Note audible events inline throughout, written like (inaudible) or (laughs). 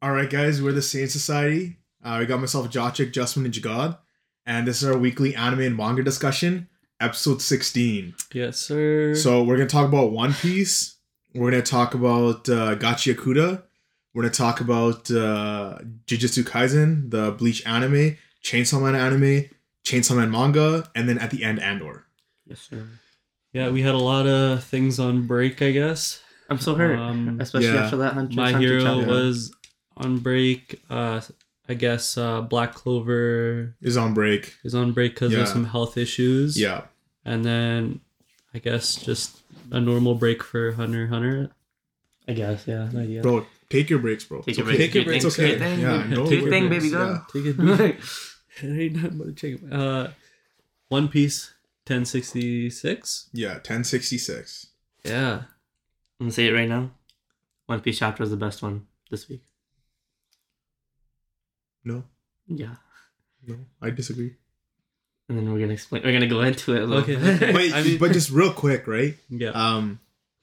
All right, guys, we're the Saiyan Society. Uh, we got myself, Jochik, Justman, and Jagad, and this is our weekly anime and manga discussion, episode 16. Yes, sir. So we're gonna talk about One Piece. We're gonna talk about uh, Gachiakuta. We're gonna talk about uh, Jujutsu Kaisen, the Bleach anime, Chainsaw Man anime, Chainsaw Man manga, and then at the end, Andor. Yes, sir. yeah, we had a lot of things on break, I guess. I'm so hurt, Um, especially yeah. after that Hunter. My Hunter hero chapter. was on break. Uh, I guess uh, Black Clover Is on break. is on break because Yeah. of some health issues. Yeah. And then I guess just a normal break for Hunter Hunter. I guess, yeah. No, yeah. Bro, take your breaks, bro. Take It's your okay. breaks. Take your It's breaks. okay. Take thing, Yeah, baby. no Take worries. thing, baby, go. Yeah. Take it. (laughs) (laughs) it ain't nothing but a chicken. Uh, One Piece 1066. Yeah, 1066. Yeah. I'm gonna say it right now. One Piece chapter is the best one this week. No, Yeah. no, I disagree. And then we're gonna explain. We're gonna go into it. A little Okay. bit. (laughs) But, (laughs) I mean- but just real quick, right? Yeah. Um,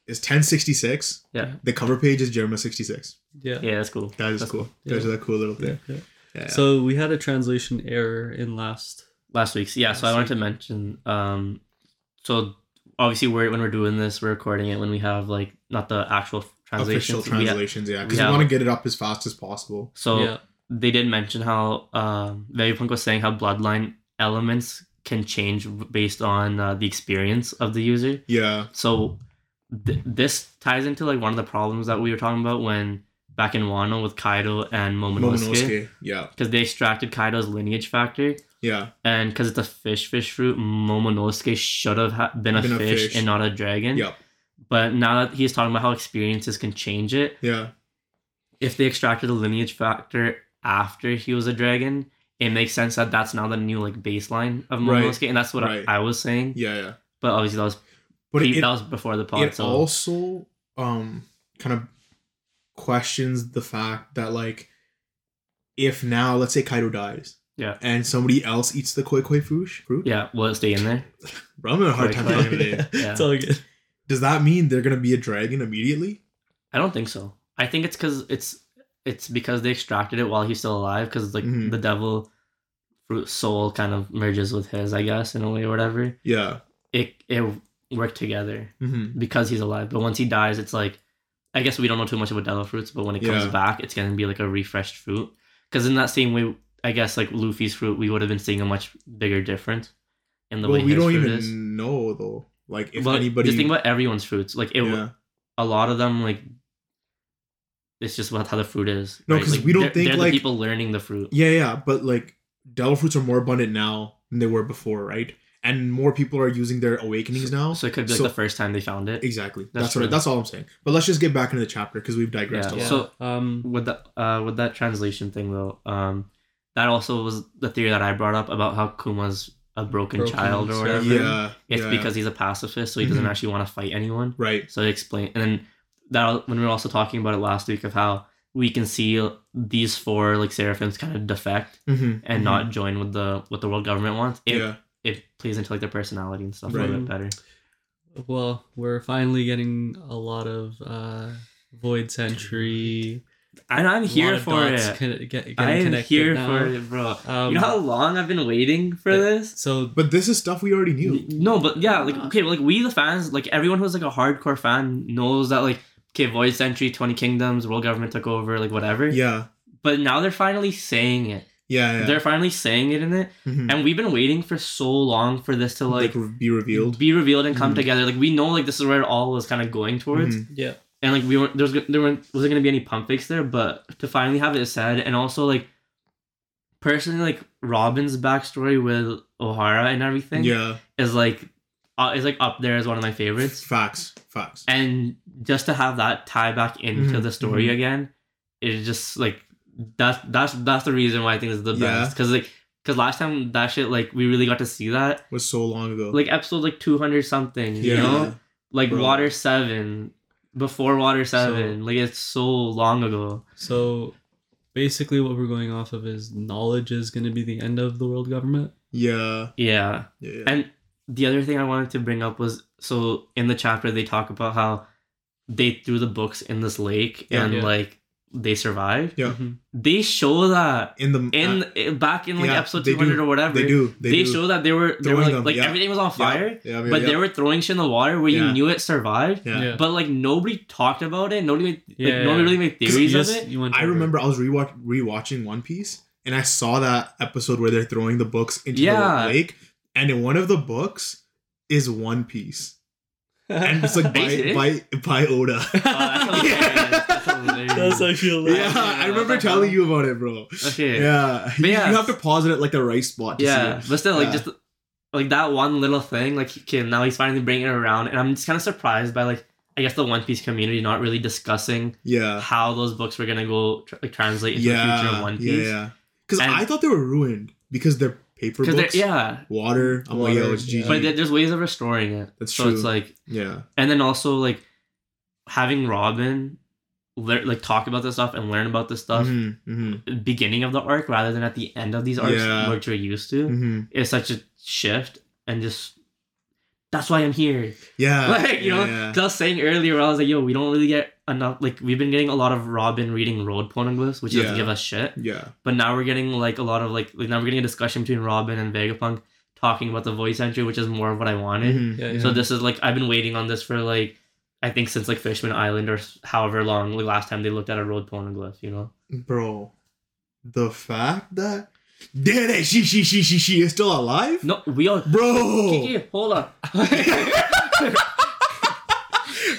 it's 1066. yeah. The cover page is Jeremiah 66. Yeah. Yeah, that's cool. That is That's cool. Yeah. That's a cool little thing. yeah. Yeah. So we had a translation error in last. Last week's. Yeah. So I Last wanted to mention. Um, so obviously we're when we're doing this, we're recording it when we have like not the actual translation. official translations, yeah, because we we want to get it up as fast as possible. So yeah. They did mention how um, Vegapunk was saying how bloodline elements can change based on uh, the experience of the user. Yeah, So th- this ties into like one of the problems that we were talking about when back in Wano with Kaido and Momonosuke Momonosuke. Yeah, because they extracted Kaido's lineage factor yeah, and because it's a fish fish fruit Momonosuke should have ha- been, a, Been a fish fish. and not a dragon. Yep. But now that he's talking about how experiences can change it, yeah, if they extracted the lineage factor after he was a dragon, it makes sense that that's now the new like baseline of Right. Momonosuke, and that's what Right. I, I was saying. yeah, yeah. But obviously that was But it, that was before the pod. it so also um kind of questions the fact that like if now let's say Kaido dies, Yeah. and somebody else eats the koi koi fruit, fruit, yeah, will it stay in there? (laughs) bro, I'm having a hard Koi time koi. talking today. (laughs) Yeah. It's all good. Does that mean they're gonna be a dragon immediately? I don't think so. I think it's because it's it's because they extracted it while he's still alive. Because like Mhm. the devil fruit soul kind of merges with his, I guess, in a way or whatever. Yeah. It it worked together Mm-hmm. because he's alive. But once he dies, it's like I guess we don't know too much about devil fruits, but when it comes Yeah. back, it's gonna be like a refreshed fruit. Because in that same way, I guess like Luffy's fruit, we would have been seeing a much bigger difference in the Well, way we don't even is. know though. Like if but anybody, just think about everyone's fruits. Like it, yeah. a lot of them like it's just about how the fruit is. No, right? 'cause Like, we don't they're, think, they're like- the people learning the fruit. Yeah, yeah, but like devil fruits are more abundant now than they were before, right? And more people are using their awakenings now. So it could be like So- the first time they found it. exactly. That's That's, what. true. That's all I'm saying. But let's just get back into the chapter because we've digressed Yeah. a lot. So- um, With that, uh, with that translation thing though, um, that also was the theory that I brought up about how Kuma's a broken, Broken child or child. whatever. yeah, It's yeah, because he's a pacifist, so he doesn't Mhm. actually want to fight anyone. right. So it explain, and then that when we were also talking about it last week of how we can see these four like seraphims kind of defect Mm-hmm. and not join with the what the world government wants. It, yeah, it plays into like their personality and stuff a little bit better. well, we're finally getting a lot of uh, Void Century. And I'm a here lot of for dots it. con- get, getting I'm connected here now. for it, bro. Um, you know how long I've been waiting for Yeah. this? So but this is stuff we already knew. No, but yeah, like okay, like we the fans, like everyone who's like a hardcore fan knows that like okay, Void Century, Twenty Kingdoms, world government took over, like whatever. Yeah, But now they're finally saying it. yeah, yeah. They're finally saying it in it, Mhm. and we've been waiting for so long for this to like, like, be revealed. be revealed and come Mhm. together. Like we know like this is where it all was kind of going towards. Mhm. yeah, and like we weren't there's there weren't wasn't gonna be any pump fakes there, but to finally have it said, and also like personally like Robin's backstory with O'Hara and everything Yeah, is like uh, is like up there as one of my favorites, facts, facts. and just to have that tie back into Mhm, the story mhm. again, is just like that's that's that's the reason why I think it's the Yeah. best because like because last time that shit like we really got to see that Was so long ago. like episode like two hundred something, you Yeah. know like Bro. Water Seven, before Water Seven. like it's so long ago. So basically, what we're going off of is knowledge is going to be the end of the world government. yeah, Yeah, yeah, yeah. and the other thing I wanted to bring up was so in the chapter they talk about how they threw the books in this lake Yeah. and Yeah. like they survived. Yeah. Mhm. They show that in the in uh, back in like yeah, episode two hundred or whatever. they do they, They, do. show that they were they were like, them, like yeah. everything was on fire, yeah, yeah, but yeah. they were throwing shit in the water where Yeah. you knew it survived. yeah. Yeah. But like nobody talked about it. Nobody made, like, Yeah, nobody really made theories You of just- it. I over it. remember I was rewatch rewatching One Piece and I saw that episode where they're throwing the books into Yeah. the lake, and in one of the books is One Piece, and it's like (laughs) by by by Oda. Oh, that's hilarious. That's hilarious. That's actually hilarious. yeah, I remember telling you about it, bro. Okay. Yeah, you, yeah. you have to pause it at like the right spot. To Yeah, see but still, like Yeah. just like that one little thing, like okay, now he's finally bringing it around, and I'm just kind of surprised by like I guess the One Piece community not really discussing yeah, how those books were gonna go tr- like translate into the future of One Piece. yeah. Because And- I thought they were ruined because they're paper Because books. yeah, water. I'm like, yo, it's yeah. GG. but there's ways of restoring it. That's so true. it's like, yeah, and then also like having Robin lear- like talk about this stuff and learn about this stuff Mhm, mhm, beginning of the arc rather than at the end of these arcs, Yeah. which we're used to, mhm. is such a shift and just. That's why I'm here. yeah, (laughs) like you yeah, know, yeah. 'cause I was saying earlier, I was like, "Yo, we don't really get enough. Like, we've been getting a lot of Robin reading road poneglyphs, which Yeah. doesn't give us shit. yeah, But now we're getting like a lot of like, like now we're getting a discussion between Robin and Vegapunk talking about the Void Century, which is more of what I wanted. Mhm, Yeah, yeah. So this is like I've been waiting on this for like I think since like Fishman Island or however long, like last time they looked at a road poneglyph, you know. bro. The fact that Dede she she she she she is still alive, No, we all. bro. Kiki, hold on. (laughs) (laughs)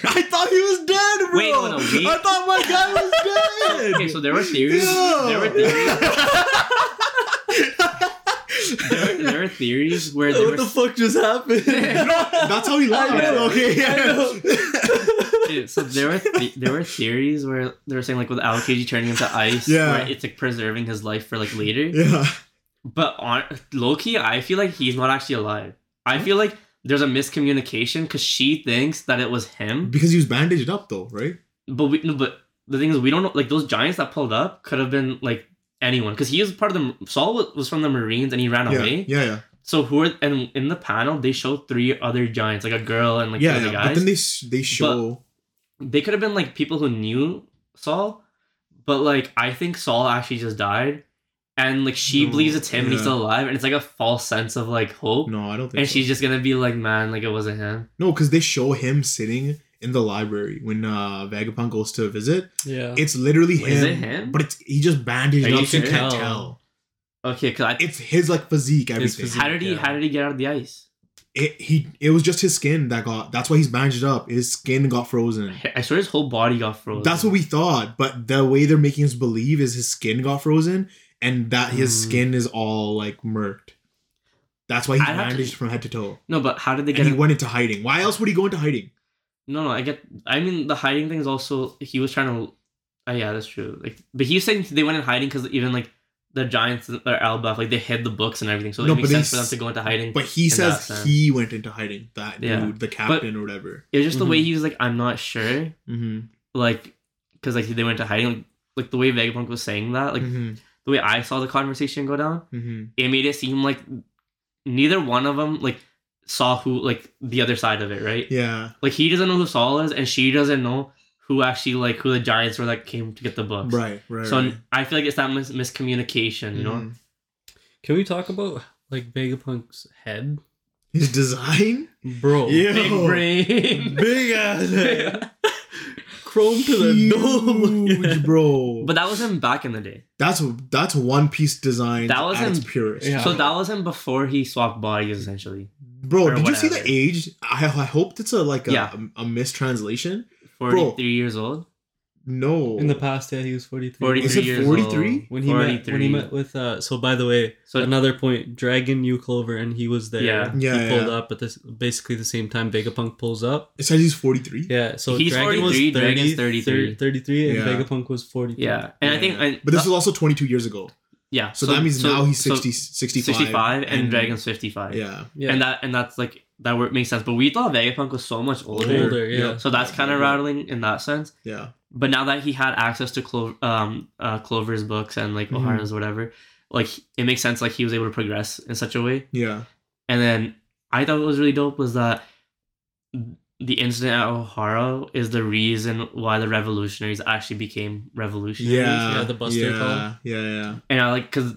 I thought he was dead, bro. Wait, no, no, we- I thought my guy was (laughs) dead. okay, so there were theories. Yo. There were theories. there, there were theories where there what the fuck just happened? (laughs) That's how he lied. Okay, yeah. (laughs) So there were th- there were theories where they were saying like with Aokiji turning into ice, Yeah. where it's like preserving his life for like later. yeah. But on Loki, I feel like he's not actually alive. I feel like there's a miscommunication because she thinks that it was him, Because he was bandaged up, though, right? but we no, but the thing is we don't know. Like those giants that pulled up could have been like anyone because he was part of the Saul was- from the Marines and he ran Yeah, away. yeah, yeah, So who are and in the panel they show three other giants, like a girl and like yeah. yeah. guys. But then they they show. they could have been like people who knew Saul, but like I think Saul actually just died, and like she No, believes it's him and he's still alive, and it's like a false sense of like hope, no, I don't think. and so. she's just gonna be like, man, like it wasn't him. no, because they show him sitting in the library when uh Vegapunk goes to visit. yeah. It's literally him. Is it him? But it's he just bandaged Are up. so You sure? can't Tell. tell. Okay, cause I, It's his like physique, everything. physique. how did he yeah. how did he get out of the ice? It he it was just his skin that got. That's why he's bandaged up. His skin got frozen. I swear his whole body got frozen. That's what we thought, but the way they're making us believe is his skin got frozen and that his Mm. skin is all like murked. That's why he's I'd to- from head to toe. No, but how did they And get? he in- went into hiding. Why else would he go into hiding? no, no, I get. I mean, the hiding thing is also he was trying to. Oh yeah, that's true. Like, but he's saying they went in hiding because even like the giants or Elbaf, like they hid the books and everything, so it No, makes but sense for them to go into hiding. But he says he went into hiding. That Yeah. dude, the captain or whatever. It was just the way Mhm. he was like, I'm not sure, Mm-hmm. like, because like they went to hiding, like, like the way Vegapunk was saying that, like mm-hmm. The way I saw the conversation go down, Mm-hmm. it made it seem like neither one of them like saw who like the other side of it, right? Yeah. Like he doesn't know who Saul is, and she doesn't know who actually like who the giants were that came to get the books. Right. Right. So right. I feel like it's that mis- miscommunication, you know. Mhm. Can we talk about like Vegapunk's head, his design. bro? Yeah. Big brain. big ass (laughs) head. Chrome to the dome. (laughs) Huge, bro. but that was him back in the day. that's that's One Piece design. That was at its him- purest. Yeah. So that was him before he swapped bodies, essentially. Bro, or did you see the age? I, I hope it's a like a, Yeah. a, a mistranslation. Forty-three years old. No. In the past, yeah, he was 43. 43 Is it years 43? old. When he met when he met with uh so by the way, So- another point, Dragon New Clover and he was there. Yeah. Yeah, He pulled yeah. up at this basically the same time Vegapunk pulls up. It says he's 43. Yeah, so He's Dragon was 43, 30, Dragon's 33. 33 and Yeah. Vegapunk was 43. Yeah, and I think, I, But this was also 22 years ago. yeah. So, that means so- now he's so 60, 65. 65, and, Dragon's fifty-five. Yeah. yeah. and that and that's like that work makes sense. But we thought Vegapunk was so much older, older, yeah. Yeah. so that's kind of rattling in that sense. Yeah. But now that he had access to Clo- um, uh, Clover's books and like Mhm. O'Hara's whatever, like it makes sense. Like he was able to progress in such a way. Yeah. And then I thought what was really dope was that the incident at O'Hara is the reason why the revolutionaries actually became revolutionaries. Yeah, Yeah, the Buster yeah, call. Yeah, yeah, and I like because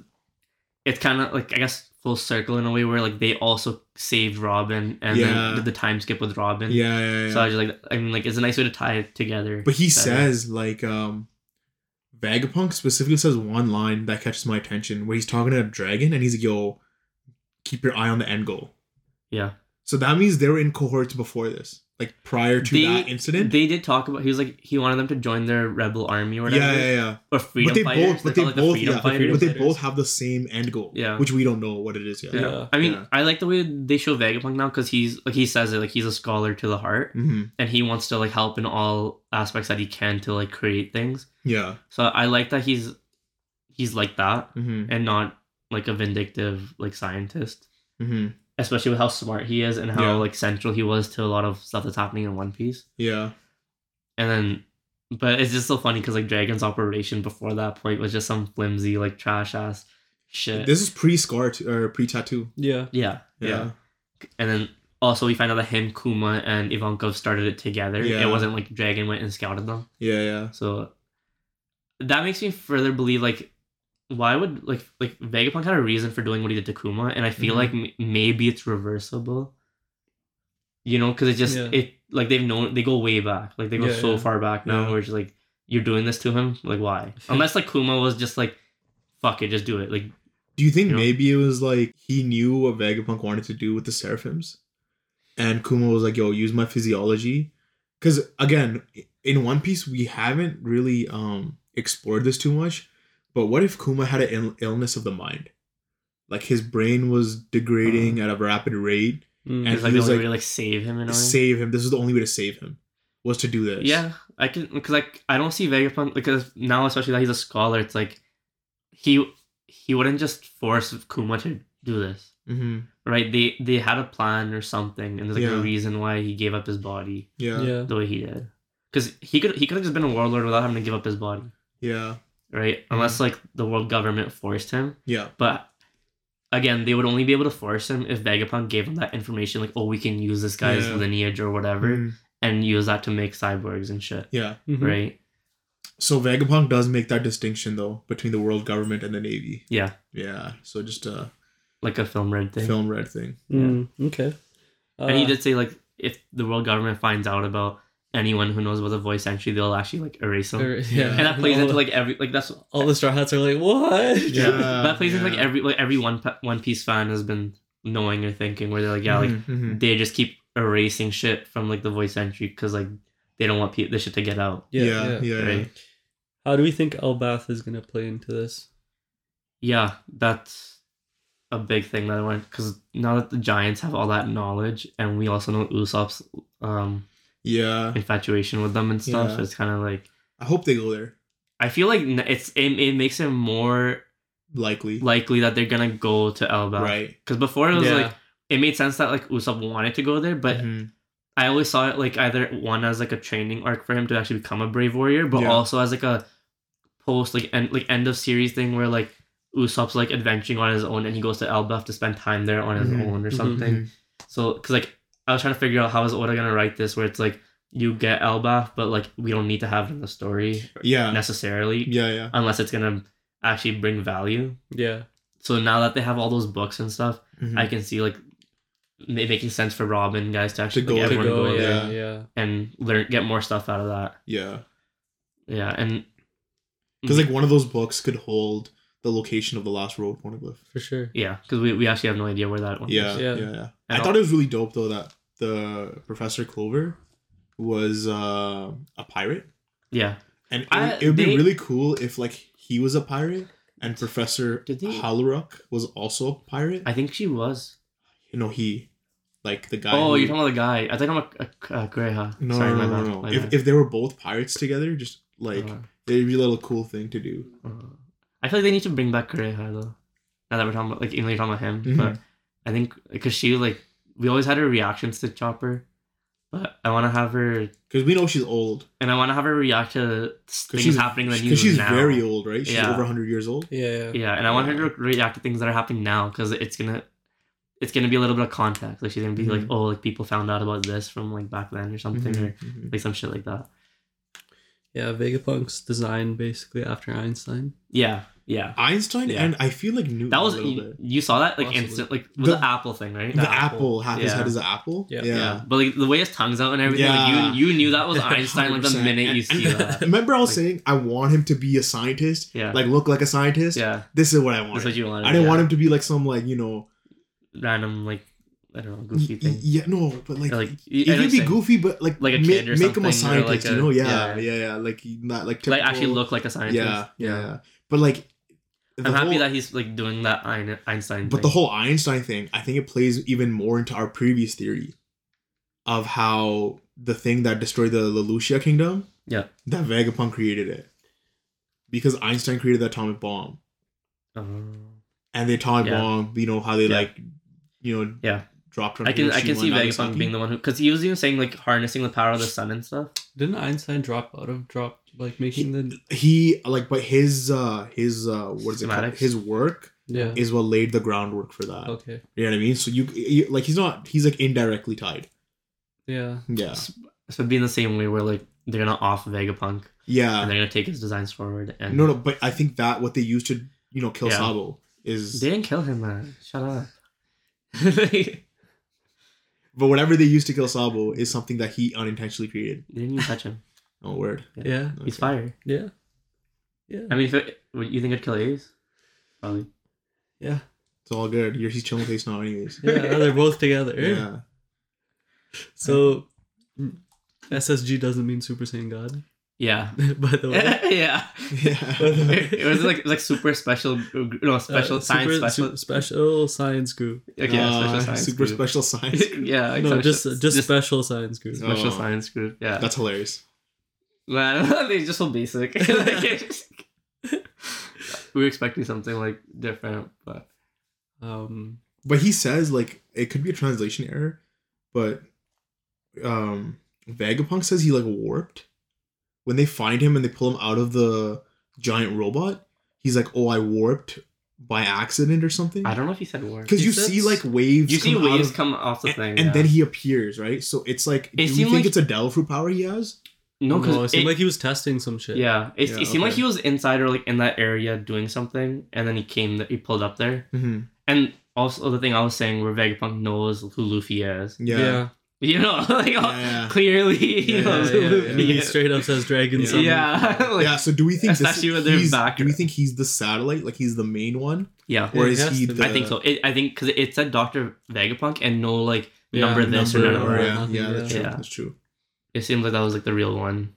it's kind of like I guess full circle in a way where like they also saved Robin and Yeah. then did the time skip with Robin. yeah, yeah. yeah. So I was just like, I mean, like it's a nice way to tie it together. But he better. says like um Vegapunk specifically says one line that catches my attention where he's talking to a dragon and he's like, yo, keep your eye on the end goal. yeah, So that means they were in cohorts before this. Like prior to They- that incident. they did talk about. He was like he wanted them to join their rebel army or whatever, yeah, yeah, yeah. or freedom But they fighters. both but They they call it the both yeah, fighters. but they both have the same end goal. Yeah. Which we don't know what it is yet. Yeah. I mean, Yeah. I like the way they show Vegapunk now because he's like he says it like he's a scholar to the heart, hmm and he wants to like help in all aspects that he can to like create things. Yeah. So I like that he's he's like that hmm and not like a vindictive like scientist. hmm especially with how smart he is and how Yeah. like central he was to a lot of stuff that's happening in One Piece. Yeah. And then, but it's just so funny because like Dragon's operation before that point was just some flimsy like trash ass shit. This is pre scar or pre tattoo. Yeah. yeah, yeah, Yeah. And then also we find out that him, Kuma, and Ivankov started it together. Yeah. It wasn't like Dragon went and scouted them. Yeah, yeah. So that makes me further believe like why would like like Vegapunk had a reason for doing what he did to Kuma, and I feel Mhm. like m- maybe it's reversible. You know, because it just Yeah. it like they've known they go way back, like they go Yeah, so yeah. far back now, Yeah. where it's like you're doing this to him, like why? (laughs) Unless like Kuma was just like, fuck it, just do it. Like Do you think You know? maybe it was like he knew what Vegapunk wanted to do with the Seraphims? And Kuma was like, yo, use my physiology. Because again, in One Piece, we haven't really um explored this too much. But what if Kuma had an Ill- illness of the mind? Like his brain was degrading at a rapid rate. Mm. And it's like he the only like, way to like save him and. Save him. This is the only way to save him. Was to do this. Yeah, I can because like I don't see Vegapunk because now especially that he's a scholar, it's like he he wouldn't just force Kuma to do this. Mm-hmm. right? They they had a plan or something, and there's like Yeah. a reason why he gave up his body Yeah. Yeah. the way he did. Because he could he could have just been a warlord without having to give up his body, Yeah. Right? Unless like the world government forced him. Yeah. But again, they would only be able to force him if Vegapunk gave him that information, like, oh, we can use this guy's Yeah. lineage or whatever, Mhm. and use that to make cyborgs and shit, Yeah. Mhm. right? So Vegapunk does make that distinction though between the world government and the navy. Yeah, Yeah. So just a like a film red thing. film red thing. Mm, okay. And he Uh, did say like if the world government finds out about anyone who knows about the Void Century, they'll actually like erase them. or- Yeah. and that plays all into the- like every like that's all the straw hats are like what? (laughs) Yeah. that plays into like every like every one P- One Piece fan has been knowing or thinking where they're like yeah like Mhm, mhm. they just keep erasing shit from like the Void Century because like they don't want pe- this shit to get out. Yeah, yeah, yeah. yeah, Right. How do we think Elbaf is gonna play into this? Yeah, that's a big thing that I want because now that the Giants have all that knowledge and we also know Usopp's um yeah. infatuation with them and stuff, Yeah. it's kind of like I hope they go there. I feel like it's it, it makes it more Likely. likely that they're gonna go to Elba. right. Because before it was Yeah. like it made sense that like Usopp wanted to go there, but Mhm. I always saw it like either one as like a training arc for him to actually become a brave warrior, but Yeah. also as like a post like end like end of series thing where like Usopp's like adventuring on his own and he goes to Elba to spend time there on his Mhm. own or Mhm. something. Mhm. So because like I was trying to figure out how is Oda gonna write this where it's like you get Elba, but like we don't need to have it in the story Yeah. necessarily Yeah, yeah. unless it's gonna actually bring value. Yeah. So now that they have all those books and stuff, Mhm. I can see like ma- making sense for Robin guys to actually go like, there. everyone To go, go yeah, yeah. yeah. and learn get more stuff out of that. yeah. Yeah, and Because like one of those books could hold the location of the last road poneglyph. For sure. yeah, because we, we actually have no idea where that one Yeah, is. yeah, Yeah. yeah. I al- thought it was really dope though that the Professor Clover was uh, a pirate, Yeah, and it, I- would- it would be really cool if like he was a pirate and Professor Did they- Haluruk was also a pirate. I think she was. you know he, like the guy. oh, who- you're talking about the guy. I think I'm a, a, a Kureha. No, Sorry, no, my no, no, no. If, bad. if they were both pirates together, just like Uh, it'd be a little cool thing to do. uh, I feel like they need to bring back Kureha though. Now that we're talking about like even though you're talking about him, Mhm. but I think because she like we always had her reactions to Chopper, but I want to have her Because we know she's old. and I want to have her react to things she's happening in the Because news she's now. very old, right? She's Yeah. over hundred years old. Yeah. Yeah, and I want Yeah. her to react to things that are happening now because it's gonna. it's gonna be a little bit of context. Like she's gonna be like, Mhm. oh, like people found out about this from like back then or something, or Mhm, mhm. like some shit like that. Yeah, Vegapunk's designed basically after Einstein. Yeah, yeah. Einstein Yeah. and I feel like Newton That was a little you, bit. you saw that like Possibly. instant like with The- the, apple thing, right? The, The apple, apple. half his head is an apple. Yeah. Yeah, but like the way his tongue's out and everything, Yeah. like you you knew that was (laughs) Einstein like the 100%. minute you see and that. Remember, I was Like- saying I want him to be a scientist, Yeah, like look like a scientist. yeah. This is what I want. That's wanted. what you wanted. I didn't yeah. want him to be like some like you know, random like I don't know goofy thing. yeah, no, but like, like he I know can be saying. goofy, but like Like a ma- or make him a scientist. like you know, yeah, yeah. yeah, yeah, like not like like actually look like a scientist. Yeah, yeah, yeah. But like, the I'm happy whole- that he's like doing that Ein- Einstein. But the whole Einstein thing, I think it plays even more into our previous theory of how the thing that destroyed the Lulusia kingdom, Yeah. that Vegapunk created it. Because Einstein created the atomic bomb. Oh. And the atomic Yeah. bomb, you know, how they Yeah. like, you know, Yeah. dropped on I can I can see and Vegapunk being the one who because he was even saying like harnessing the power of the sun and stuff. Didn't Einstein drop out of drop like making the He like but his uh his uh what is it called? His work yeah is what laid the groundwork for that. okay You know what I mean? So you, you like he's not he's like indirectly tied. yeah Yeah. So it'd be in the same way where like they're gonna off Vegapunk Yeah. and they're gonna take his designs forward and No, no, but I think that what they used to, you know, kill Yeah. Sabo is, they didn't kill him, man. Shut up. (laughs) but whatever they used to kill Sabo is something that he unintentionally created. didn't even touch him. Oh, word. yeah He's Okay. fire. yeah yeah I mean, if it, would you think it'd kill Ace? Probably. yeah It's all good. You're he's chilling with Ace now, anyways. yeah they're both together Yeah. so mm, SSG doesn't mean Super Saiyan God Yeah. (laughs) by the way (laughs) yeah. Yeah. it was like like super special, no special Uh, science super, special. su- special science group Okay, yeah, Uh, special science super group. special science. (laughs) group. yeah, like no some just shit- just special science group special Oh. science group. Yeah, That's hilarious. Man, (laughs) they just so basic. (laughs) Like, (laughs) we were expecting something like different, but um But he says like it could be a translation error, but um Vegapunk says he like warped. When they find him and they pull him out of the giant robot, he's like, "Oh, I warped by accident or something." I don't know if he said word. Because you says- see like waves. You see come out waves of- come off the and, thing, and yeah. then he appears, right? So it's like, do you think like- it's a devil fruit power he has? No, no, because it seemed like he was testing some shit yeah, it, Yeah, it seemed like he was inside or like in that area doing something, and then he came, he pulled up there, Mm-hmm. and also the thing I was saying where Vegapunk knows who Luffy is, Yeah. yeah you know, (laughs) like Yeah. clearly he Yeah, knows yeah, who yeah, Luffy and he straight up says dragon Yeah. Yeah, (laughs) like, yeah. So do we think this especially is, with their he's, back- do we think he's the satellite? Like he's the main one, yeah. or he is has he the? I think so. It, I think because it said Doctor Vegapunk and no like Yeah, number this number or Or, number. or yeah, nothing, yeah, that's true. Yeah. That's true. It seems like that was like the real one.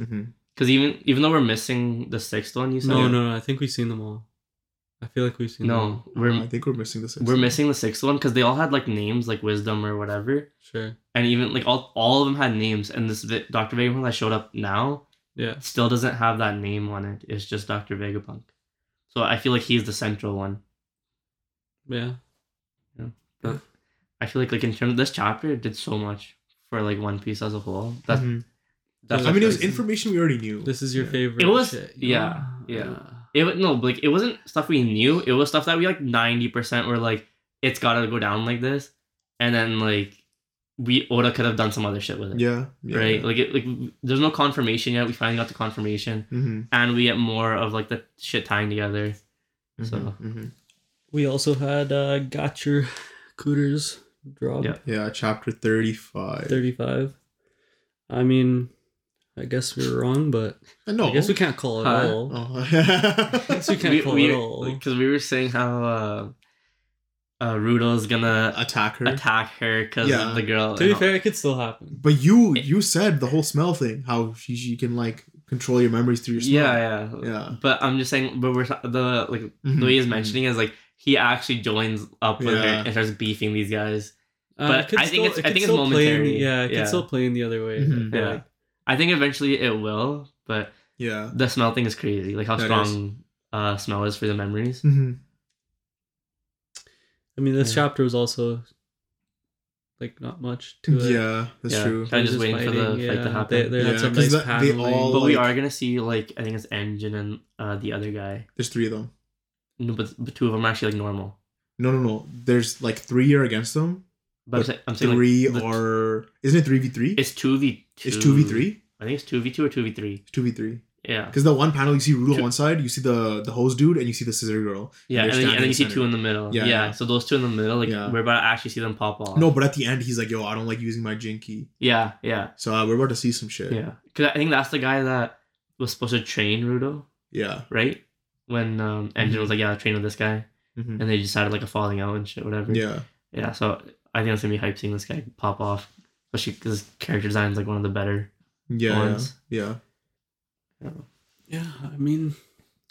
Mm-hmm. Because even even though we're missing the sixth one, you said no no no I think we've seen them all I feel like we've seen them no, all. we're I think we're missing the sixth. we're one. missing the sixth one because they all had like names like Wisdom or whatever, sure and even like all all of them had names, and this Doctor Vegapunk that showed up now yeah still doesn't have that name on it. It's just Doctor Vegapunk. So I feel like he's the central one. yeah I feel like like in terms of this chapter, it did so much for like One Piece as a whole. That's Mhm. that's I mean, it was information we already knew. this is your Yeah. favorite It was- shit, you yeah, know? yeah. It was no, like it wasn't stuff we knew. It was stuff that we like ninety percent were like, it's gotta go down like this, and then like we Oda could have done some other shit with it, Yeah. yeah right? Like it, like there's no confirmation yet. We finally got the confirmation, Mm-hmm. and we get more of like the shit tying together. So- mm-hmm. we also had uh Gotcher Cooters drop Yeah. yeah, chapter thirty-five. 35 I mean I guess we were wrong but Uh, No. I guess we can't call it Huh? all Oh. (laughs) guess we can't call it all. because we were saying how uh, uh Rudo's gonna Attack her. attack her because Yeah. of the girl. to be and all- fair it could still happen But you you said the whole smell thing, how she, she can like control your memories through your smell. yeah, yeah, Yeah. But I'm just saying, but we're the like the way he's mhm. mentioning is like he actually joins up with Yeah. and starts beefing these guys. Uh, But it I think still- it's- it I think it's play in momentary. yeah it Yeah. could still play in the other way I Mhm. Yeah. like. I think eventually it will, but Yeah. the smell thing is crazy. Like how That strong uh smell is for the memories. Mm-hmm. I mean this Yeah. chapter was also like not much to it Yeah, that's Yeah. true. It was just waiting for the fight to happen. They, Yeah, had some nice that- they all- But we are gonna see like I think it's Engine and uh the other guy. There's three of them. No, but, but two of them are actually like normal. No, no, no. There's like three are against them. But, I'm, saying, I'm saying Three like, or isn't it three v three? it's two v two. It's two v three. I think it's two v two or two v three. Two v three. Yeah, Because the one panel you see Rudo on one side, you see the the hose dude, and you see the scissor girl. yeah, they're and then, and then you see center. two in the middle. Yeah, Yeah, yeah. so those two in the middle, like Yeah. we're about to actually see them pop off. No, but at the end he's like, "Yo, I don't like using my jinki." Yeah, yeah, So uh, we're about to see some shit. yeah. Because I think that's the guy that was supposed to train Rudo, Yeah. right? When um, Engine was like, "Yeah, I train with this guy," Mhm. and they decided like a falling out and shit, whatever. Yeah. Yeah, so I think it's gonna be hype seeing this guy pop off, especially because his character design is like one of the better Yeah. ones. Yeah. Yeah, Yeah, I mean,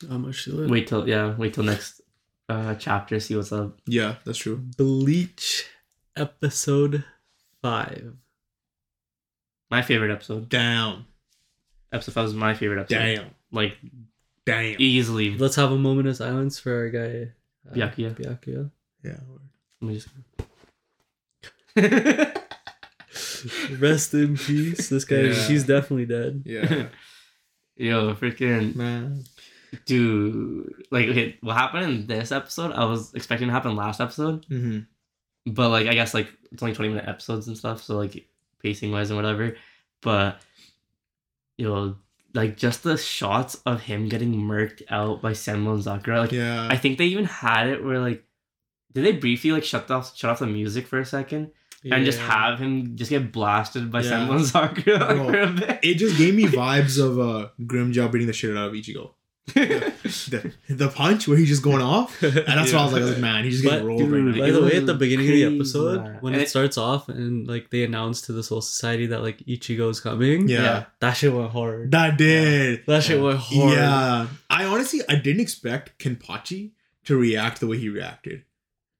how much to it? Wait till yeah, wait till next uh chapter, see what's up. Yeah. That's true. Bleach episode five. My favorite episode. Damn. Episode five was my favorite episode. Damn. Like Damn. easily. Let's have a moment of silence for our guy uh, Byakuya. Byakuya. Yeah. Let me just. (laughs) Rest in peace. This guy, Yeah. he's definitely dead. Yeah. (laughs) Yo, freaking Man, dude! Like, okay, what happened in this episode? I was expecting to happen last episode, mm-hmm. but like, I guess like it's only twenty minute episodes and stuff, so like pacing wise and whatever. But you know, like just the shots of him getting murked out by Senbonzakura, like Yeah. I think they even had it where like, did they briefly like shut off shut off the music for a second and just have him just get blasted by Yeah. Senbonzakura like, (laughs) Bro, for a bit? it just gave me vibes of uh Grimmjow beating the shit out of Ichigo. The, the punch where he's just going off. And that's what I was like, I was like, man, he's just getting But, rolled dude, right now. By the way, at the beginning of the episode, man. when And it it- starts off and like they announce to the Soul Society that like Ichigo Ichigo's coming, Yeah. Yeah. that shit went hard. That did. That shit went hard. Yeah. I honestly I didn't expect Kenpachi to react the way he reacted.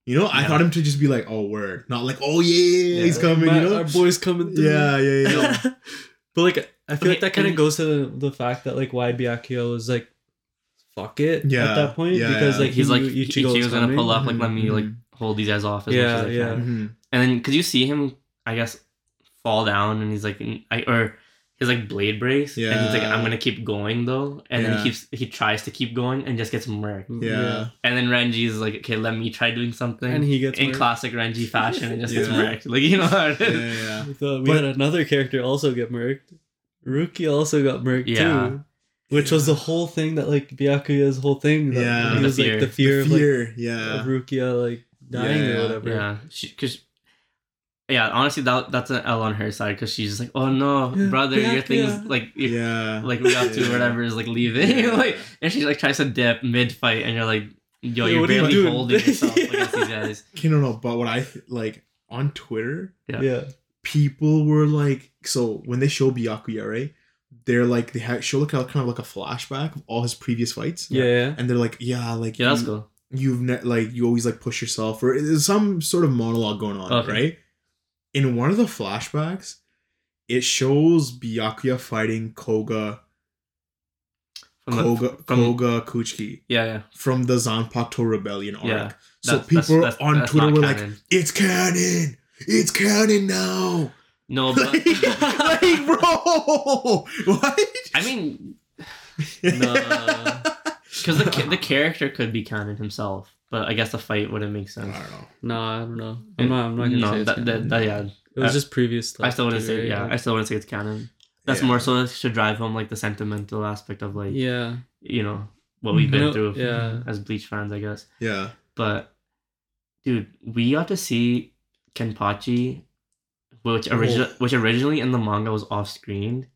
You know, I Yeah. thought him to just be like, oh word. Not like, oh yeah, Yeah. he's coming, Man, you know? Our boy's coming through. Yeah, yeah, yeah. (laughs) but like, I feel Okay, like that kind of goes to the, the fact that like why Byakuya was like, fuck it Yeah, at that point yeah, because yeah. like He's he like knew Ichigo's, Ichigo's gonna pull up, like let me like mhm. hold these guys off as Yeah, much as I yeah. can. Mhm. And then because you see him, I guess, fall down and he's like, I or his like blade brace, and he's like, I'm gonna keep going though, and then he keeps he tries to keep going and just gets murked. Yeah. And then Renji's like, okay, let me try doing something. and he gets in murked. classic Renji fashion and just gets Yeah. murked. Like you know how it Yeah, is. yeah. We we But- had another character also get murked. Ruki also got murked Yeah. too. Which was the whole thing that like Byakuya's whole thing. That Yeah. he was fear. like the fear, The of like yeah. of Rukia like dying Yeah, or whatever. Yeah, because yeah, honestly, that that's an L on her side because she's just like, oh no, Yeah, brother, your thing's yeah. like your yeah. like we have to whatever is like leaving (laughs) Yeah. like and she like tries to dip mid fight and you're like yo Yeah, you're what are you barely holding yourself (laughs) Yeah. against these guys Okay, no, no, but what I like on Twitter, Yeah. yeah. people were like, so when they show Byakuya, right? They're like they ha- show like a, kind of like a flashback of all his previous fights. Yeah. yeah. and they're like, yeah, like yeah that's you, cool you've ne- like you always like push yourself, or there's some sort of monologue going on, Okay. right? In one of the flashbacks, it shows Byakuya fighting Koga, from the, Koga, from- Koga Kuchiki yeah yeah from the Zanpakuto Rebellion arc. Yeah. So people that's- that's- on that's Twitter were like, "It's canon! It's canon now!" No (laughs) but like, like, bro, what? I mean Nah. because the the character could be canon himself but I guess the fight wouldn't make I sense don't know. No, I don't know. I'm not. I'm not gonna say no it's that, canon. that, that yeah It was I- just previous stuff. I still want to say right? yeah I still want to say it's canon that's Yeah. more so to drive home like the sentimental aspect of like yeah. you know what we've been No, through yeah. as Bleach fans I guess Yeah, but dude, we got to see Kenpachi, which original, which originally in the manga was off screen.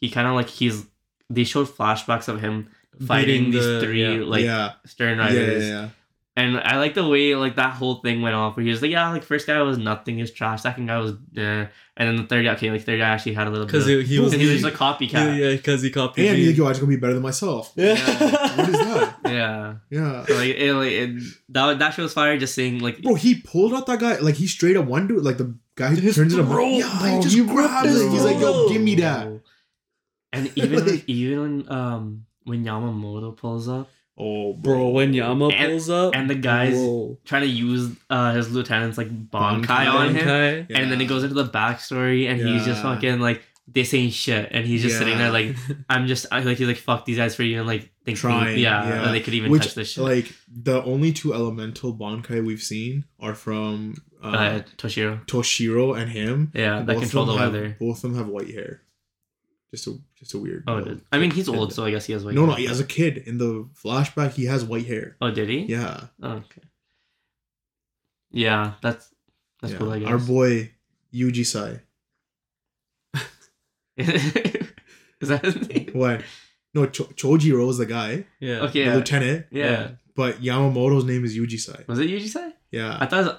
He kind of like he's they showed flashbacks of him fighting Beating these three yeah. like yeah, stern yeah, riders, yeah, yeah. and I like the way like that whole thing went off. Where he was like, yeah, like first guy was nothing, is trash. Second guy was, eh. and then the third guy, okay, like third guy actually had a little bit. Because Because he, he was. (laughs) he was just a copycat. yeah, because he copied. And me. he's like, "Yo, I just gonna be better than myself." yeah. What is that? (laughs) yeah. Yeah, So, like, it, like it, that that show was fire. Just saying like bro, he pulled out that guy like he straight up one dude, like the guy His turns into throat, yeah, bro, he just he grabs it. his He's like, "Yo, give me that." And even (laughs) Like- even um when Yamamoto pulls up Oh, Bro, when Yama And- pulls up, and the guys bro. trying to use uh his lieutenant's like Bonkai Bankai. on him, Okay. Yeah. and then it goes into the backstory, and he's just fucking like this ain't shit, and he's just sitting there like I'm just I, like he's like fuck these guys for even like thinking Trying, yeah, yeah. that they could even Which, touch this shit. like, the only two elemental Bankai we've seen are from uh, uh, Toshiro, Toshiro and him. yeah, And that both control the them have- weather. Both of them have white hair. Just a just a weird. Oh, little. I mean he's kid. old, so I guess he has like no, no. As a kid in the flashback, he has white hair. Oh, did he? Yeah, Oh, okay. Yeah, that's that's yeah. cool. I guess. Our boy Yuji Sai. (laughs) Is that his name? (laughs) What? No, Cho- Chojiro is the guy, yeah. Okay, the yeah. lieutenant. yeah. But Yamamoto's name is Yuji Sai. Was it Yuji Sai? Yeah, I thought it was,